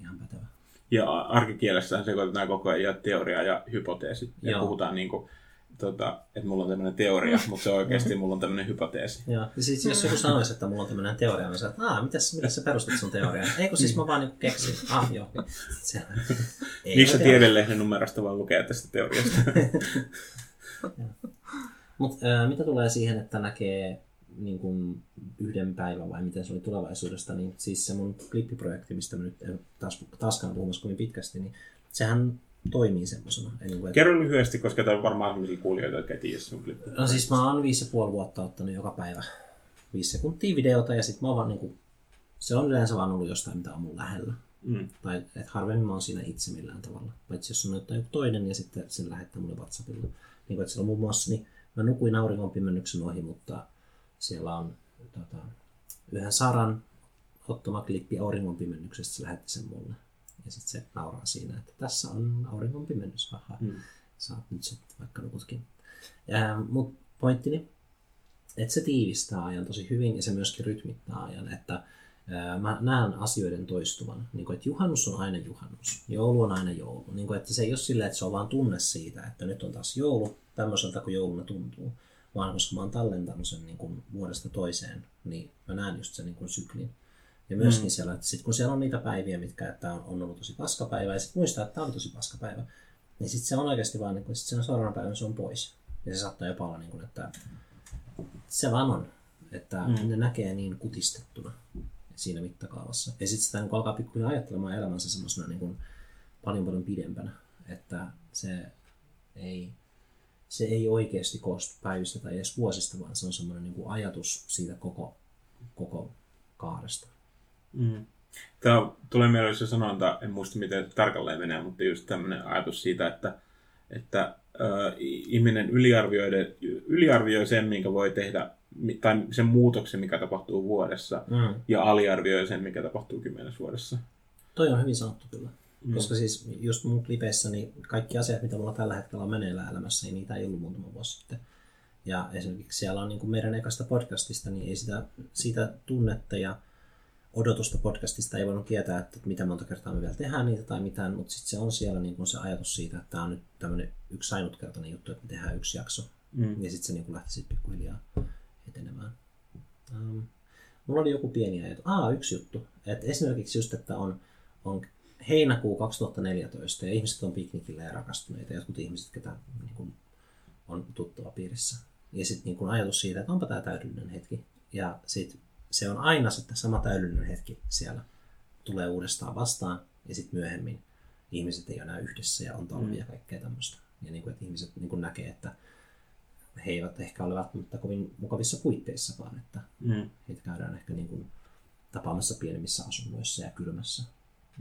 ihan pätevä. Ja arkikielessä sekoitetaan koko ajan teoria ja hypoteesi. Ja Joo. puhutaan niin kuin, tota, että mulla on tämmöinen teoria, mutta se oikeasti mulla on tämmöinen hypoteesi. Joo. Ja siis jos joku sanoisi, että mulla on tämmöinen teoria, niin sanoin, että aah, mitäs, mitäs sä perustat sun teoriaan? Ei kun siis mä vaan niin keksin. Ah, joo. Miksi sä tiedelehden numerosta vaan lukea tästä teoriasta? Mutta ää, mitä tulee siihen, että näkee niin kuin yhden päivän vai miten se oli tulevaisuudesta, niin siis se mun klippiprojekti, mistä mä nyt en taas, taaskaan puhumassa kovin pitkästi, niin sehän toimii semmoisena. Että, Kerro lyhyesti, koska täällä on varmaan sellaisia kuulijoita, jotka ei tiedä sun klippiä. no siis mä oon viisi ja puoli vuotta ottanut joka päivä viisi sekuntia videota ja sitten mä oon vaan niin kuin, se on yleensä vaan ollut jostain, mitä on mun lähellä. Mm. Tai että harvemmin mä oon siinä itse millään tavalla. Paitsi jos on jotain joku toinen ja sitten sen lähettää mulle WhatsAppilla. Niin kuin, että siellä on muun muassa, niin mä nukuin auringon pimennyksen ohi, mutta siellä on tota, yhden Saran ottama klippi auringon pimennyksestä, se lähetti sen mulle. Ja sitten se nauraa siinä, että tässä on auringon pimennys, haha. Mm. Saat nyt sitten vaikka nukutkin. Mutta pointtini, että se tiivistää ajan tosi hyvin ja se myöskin rytmittää ajan, että ää, mä näen asioiden toistuvan. Niin kuin, että juhannus on aina juhannus, joulu on aina joulu. Niin kuin, että se ei ole silleen, että se on vaan tunne siitä, että nyt on taas joulu, tämmöiseltä kuin jouluna tuntuu. Vaan koska mä oon tallentanut sen niin kuin vuodesta toiseen, niin mä näen just sen niin kuin syklin. Ja myöskin mm. siellä, että sit kun siellä on niitä päiviä, mitkä että on, on ollut tosi paskapäivä, ja sitten muistaa, että tämä oli tosi paskapäivä, niin sitten se on oikeasti vaan, niin kun, sit sen seuraavana päivänä se on pois. Ja se saattaa jopa olla, niin kuin, että se vaan on. Että mm. ne näkee niin kutistettuna siinä mittakaavassa. Ja sitten sitä niin alkaa pikkuhiljaa ajattelemaan elämänsä semmoisena niin kuin paljon paljon pidempänä. Että se ei, se ei oikeasti koostu päivistä tai edes vuosista, vaan se on semmoinen niin ajatus siitä koko, koko kaaresta. Mm. Tämä tulee mieleen se sanonta, en muista miten tarkalleen menee, mutta just tämmöinen ajatus siitä, että, että äh, ihminen yliarvioi, yliarvioi sen, minkä voi tehdä tai sen muutoksen, mikä tapahtuu vuodessa, Mm. ja aliarvioi sen, mikä tapahtuu kymmenessä vuodessa. Toi on hyvin sanottu kyllä. Mm. Koska siis just mun klipeissä, niin kaikki asiat, mitä mulla tällä hetkellä on meneillään elämässä, niin niitä ei ollut muutama vuosi sitten. Ja esimerkiksi siellä on niin kuin meidän ekasta podcastista, niin ei sitä, siitä tunnetta ja odotusta podcastista ei voinut tietää, että mitä monta kertaa me vielä tehdään niitä tai mitään, mutta sitten se on siellä niin kuin se ajatus siitä, että tämä on nyt tämmöinen yksi ainutkertainen juttu, että me tehdään yksi jakso. Mm. Ja sitten se niin kuin lähti sitten pikkuhiljaa etenemään. Um, mulla oli joku pieni ajatus. Aa, yksi juttu. Että esimerkiksi just, että on, on heinäkuu 2014 ja ihmiset on piknikillä ja rakastuneita. Jotkut ihmiset, ketä niin kuin, on tuttava piirissä. Ja sitten niin ajatus siitä, että onpa tämä täydellinen hetki. Ja sitten se on aina se sama täydellinen hetki siellä tulee uudestaan vastaan. Ja sitten myöhemmin ihmiset ei ole enää yhdessä ja on talvi ja kaikkea tämmöistä. Ja niin kuin, että ihmiset niin kuin näkee, että he eivät ehkä ole välttämättä kovin mukavissa puitteissa, vaan että Mm. heitä käydään ehkä niin kuin tapaamassa pienemmissä asunnoissa ja kylmässä.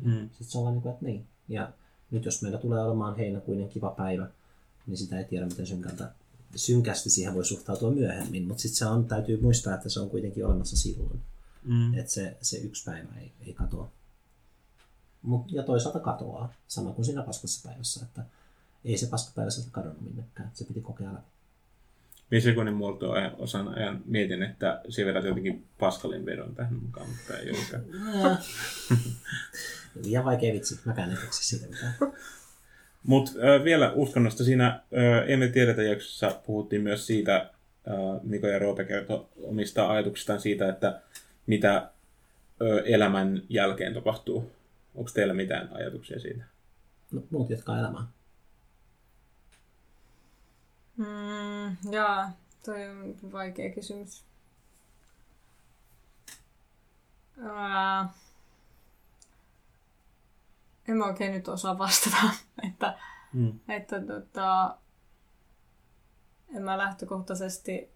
Mm. Sitten se on vaan niin kuin, että niin. Ja nyt jos meillä tulee olemaan heinäkuinen kiva päivä, niin sitä ei tiedä, miten synkältä, synkästi siihen voi suhtautua myöhemmin. Mutta sitten se on, täytyy muistaa, että se on kuitenkin olemassa silloin. Mm. Että se, se yksi päivä ei, ei katoa. Mut, ja toisaalta katoaa, sama kuin siinä paskassa päivässä, että ei se paskapäivä sieltä kadonnut minnekään. Se piti kokea läpi. Viisi sekunnin muotoa ajan- osan ajan mietin, että siinä vedät jotenkin paskalin vedon tähän mukaan, mutta ei olekaan. Liian vaikea vitsi, mäkään en keksi siitä mitään. Mutta äh, vielä uskonnosta siinä äh, Emme tiedetä jaksossa puhuttiin myös siitä, äh, Miko ja Roope kertoi omista ajatuksistaan siitä, että mitä äh, elämän jälkeen tapahtuu. Onko teillä mitään ajatuksia siitä? No, muut jatkaa elämää. Mm, jaa, toi on vaikea kysymys. Ää, en mä oikein nyt osaa vastata, että, Mm. että tota, en mä lähtökohtaisesti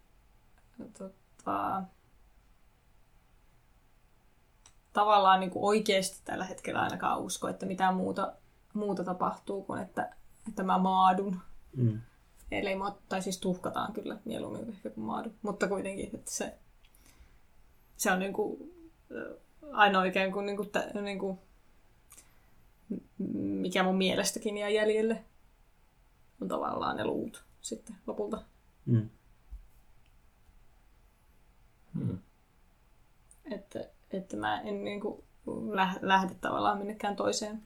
tota, tavallaan niin kuin oikeasti tällä hetkellä ainakaan usko, että mitään muuta, muuta tapahtuu kuin että, että mä maadun. Mm. Eli tai siis tuhkataan kyllä mieluummin ehkä kuin maadu. Mutta kuitenkin, että se, se on niinku, ö, ainoa ikään kuin, niinku, tä, niinku, m- mikä mun mielestäkin jää jäljelle, on tavallaan ne luut sitten lopulta. Mm. Hmm. Että, että mä en niinku läh- lähde tavallaan minnekään toiseen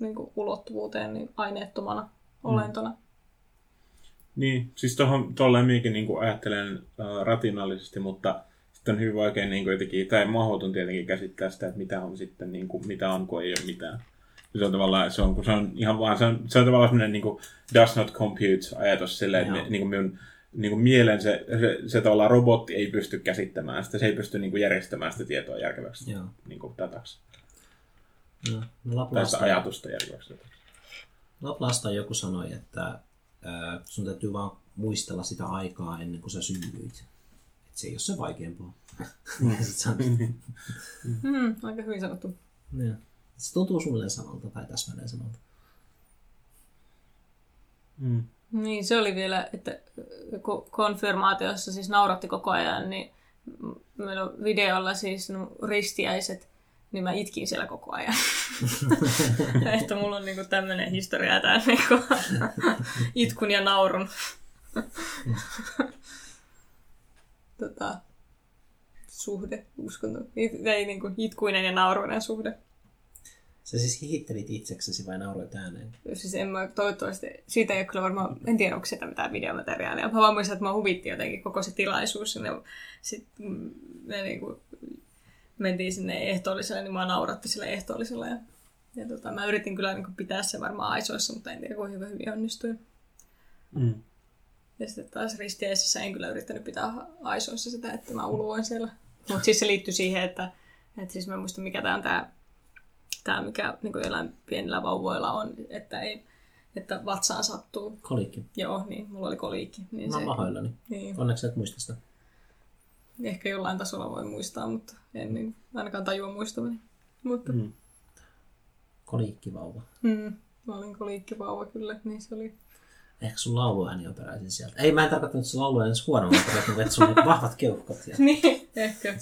niinku ulottuvuuteen niin aineettomana olentona. Niin, siis tohon, tolleen minäkin niin ajattelen äh, rationaalisesti, mutta sitten on hyvin vaikea niin kuin jotenkin, tai mahdoton tietenkin käsittää sitä, että mitä on sitten, niin kuin, mitä on, kun ei ole mitään. Se on tavallaan, se on, kun se on ihan vaan, se on, se on tavallaan sellainen niin kuin does not compute ajatus silleen, että niin kuin minun niin kuin mielen se, se, se tavallaan robotti ei pysty käsittämään sitä, se ei pysty niin kuin järjestämään sitä tietoa järkeväksi Joo. niin kuin dataksi. No, no Tai Laplasta, ajatusta järkeväksi dataksi. Laplasta joku sanoi, että ää, sun täytyy vaan muistella sitä aikaa ennen kuin sä synnyit. Et se ei ole se vaikeampaa. On, Hmm, aika hyvin sanottu. niin. Se tuntuu suunnilleen samalta tai täsmälleen samalta. Mm. Niin, se oli vielä, että ko- konfirmaatiossa siis nauratti koko ajan, niin meillä on videolla siis no, ristiäiset, niin mä itkin siellä koko ajan. että mulla on niinku tämmönen historia tää niinku itkun ja naurun. tota, suhde, uskonto. It- Ei niinku itkuinen ja nauruinen suhde. Sä siis hihittelit itseksesi vai nauroit ääneen? Siis en mä toivottavasti, siitä ei ole kyllä varmaan, en tiedä onko sitä mitään videomateriaalia. Mä vaan muistan, että mä huvitti jotenkin koko se tilaisuus. Ja sitten me niinku mentiin sinne ehtoolliselle, niin mä nauratti sille ehtoollisella. Ja, ja tota, mä yritin kyllä niinku pitää se varmaan aisoissa, mutta en tiedä kuinka hyvin onnistuin. Mm. Ja sitten taas ristiäisessä en kyllä yrittänyt pitää aisoissa sitä, että mä uluoin siellä. Mutta siis se liittyy siihen, että, että siis mä en muista mikä tämä on tämä, tämä mikä niin jollain pienillä vauvoilla on, että, ei, että vatsaan sattuu. Kolikki. Joo, niin mulla oli koliikki. Niin Mä oon pahoillani. niin, Onneksi et muista sitä. ehkä jollain tasolla voi muistaa, mutta en niin, ainakaan tajua muistamani. Mutta Mm. Koliikkivauva. mm, mä olin koliikkivauva kyllä, niin se oli Ehkä sun lauluääni on peräisin sieltä. Ei, mä en tarkoittanut, että sun lauluääni olisi huono, mutta että, että sun vahvat keuhkot ja niin, ehkä.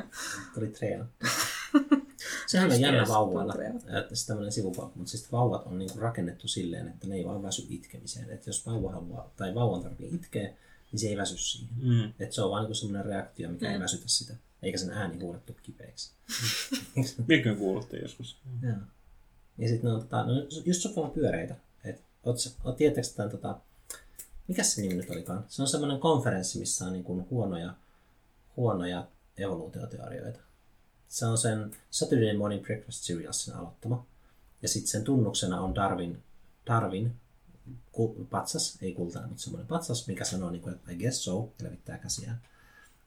tuli treenattu. Sehän on jännä vauvoilla, että se tämmöinen sivupalkka, mutta siis vauvat on niinku rakennettu silleen, että ne ei vaan väsy itkemiseen. Että jos vauva haluaa, tai vauvan tarvii itkeä, niin se ei väsy siihen. Mm. Että se on vaan niinku semmoinen reaktio, mikä ei väsytä sitä. Eikä sen ääni huudettu kipeäksi. Minkä kuulutte joskus? Joo. Ja sitten on tota, no, just sopivan pyöreitä. Et, oot, oot tietääks tämän tota, mikä se nimi nyt olikaan? Se on semmoinen konferenssi, missä on niin kuin huonoja, huonoja evoluutioteorioita. Se on sen Saturday Morning Breakfast Serialsin aloittama. Ja sitten sen tunnuksena on Darwin, Darwin ku, patsas, ei kultainen, mutta semmoinen patsas, mikä sanoo, niin kuin, että I guess so, ja levittää käsiään.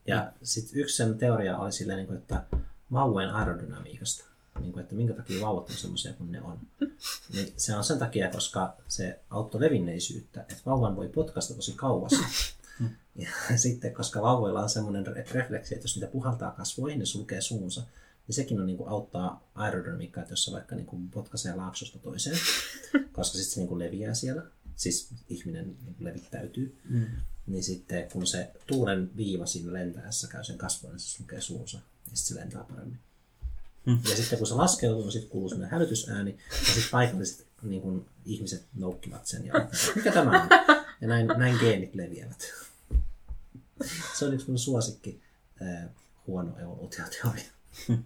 Ja sitten yksi sen teoria oli silleen, niin kuin, että vauvojen aerodynamiikasta, niin kuin, että minkä takia vauvat on semmoisia kuin ne on. Niin se on sen takia, koska se auttoi levinneisyyttä, että vauvan voi potkasta tosi kauas. Ja sitten, koska vauvoilla on semmoinen refleksi, että jos niitä puhaltaa kasvoihin, ne sulkee suunsa, niin sekin on, niin kuin, auttaa aerodynamiikkaa, että jos se vaikka niin kuin, potkaisee laaksosta toiseen, koska sitten se niin kuin, leviää siellä, siis ihminen niin kuin, levittäytyy, mm. niin sitten kun se tuulen viiva siinä lentäessä käy sen kasvoille, niin se sulkee suunsa, ja sitten se lentää paremmin. Mm. Ja sitten kun se laskeutuu, niin sitten kuuluu sellainen hälytysääni, ja sitten paikalliset niin kuin, ihmiset noukkivat sen, ja mikä tämä on? Ja näin, näin geenit leviävät. Se on yksi mun suosikki äh, huono evoluutioteoria.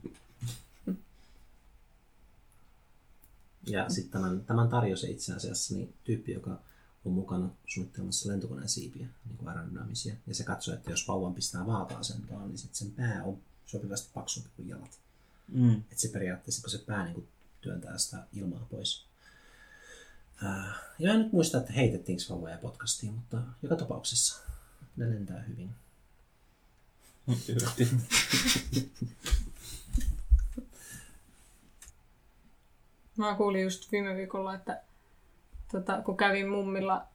ja sitten tämän, tämän tarjosi itse asiassa niin tyyppi, joka on mukana suunnittelemassa lentokoneen siipiä, niin kuin aerodynaamisia. Ja se katsoo, että jos vauvan pistää vaata-asentoon, niin sitten sen pää on sopivasti paksumpi kuin jalat. Mm. Että se periaatteessa, kun se pää niin kuin työntää sitä ilmaa pois. Äh, ja en nyt muista, että heitettiinkö vauvoja podcastiin, mutta joka tapauksessa ne lentää hyvin. Mä kuulin just viime viikolla, että tota, kun kävin mummilla,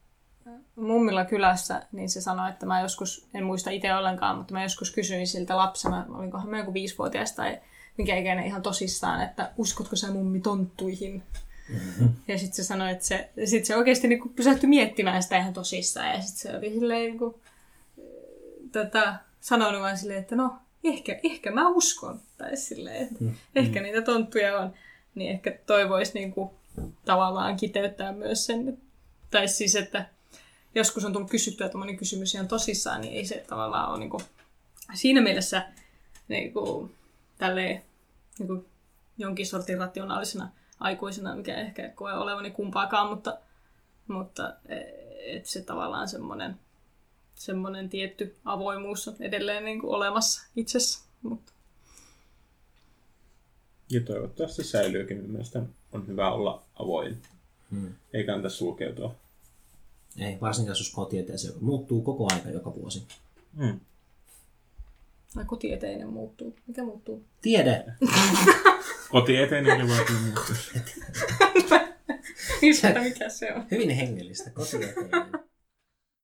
mummilla kylässä, niin se sanoi, että mä joskus, en muista itse ollenkaan, mutta mä joskus kysyin siltä lapsena, olinkohan mä joku viisivuotias tai mikä ikäinen ihan tosissaan, että uskotko sä mummi tonttuihin? Mm-hmm. Ja sitten se sanoi, että se, sit se oikeasti niinku pysähtyi miettimään sitä ihan tosissaan. Ja sitten se oli silleen niinku, tota, sanonut vaan silleen, että no, ehkä, ehkä mä uskon. Tai silleen, että mm-hmm. ehkä niitä tonttuja on. Niin ehkä toivoisi niinku, tavallaan kiteyttää myös sen. Tai siis, että joskus on tullut kysyttyä tuommoinen kysymys ihan tosissaan, niin ei se tavallaan ole niinku, siinä mielessä niinku, tälleen, niinku, jonkin sortin rationaalisena aikuisena, mikä ehkä koe olevani kumpaakaan, mutta, mutta e- et se tavallaan semmoinen, semmoinen tietty avoimuus on edelleen niin kuin olemassa itsessä. Mutta. Ja toivottavasti säilyykin. Mielestäni on hyvä olla avoin. Hmm. Ei kannata sulkeutua. Ei, varsinkin jos kotieteeseen, joka muuttuu koko aika joka vuosi. Hmm. Tai kotieteinen muuttuu. Mikä muuttuu? Tiede! Kotieteinen voi muuttua. Mistä mikä se on? Hyvin hengellistä, kotieteinen.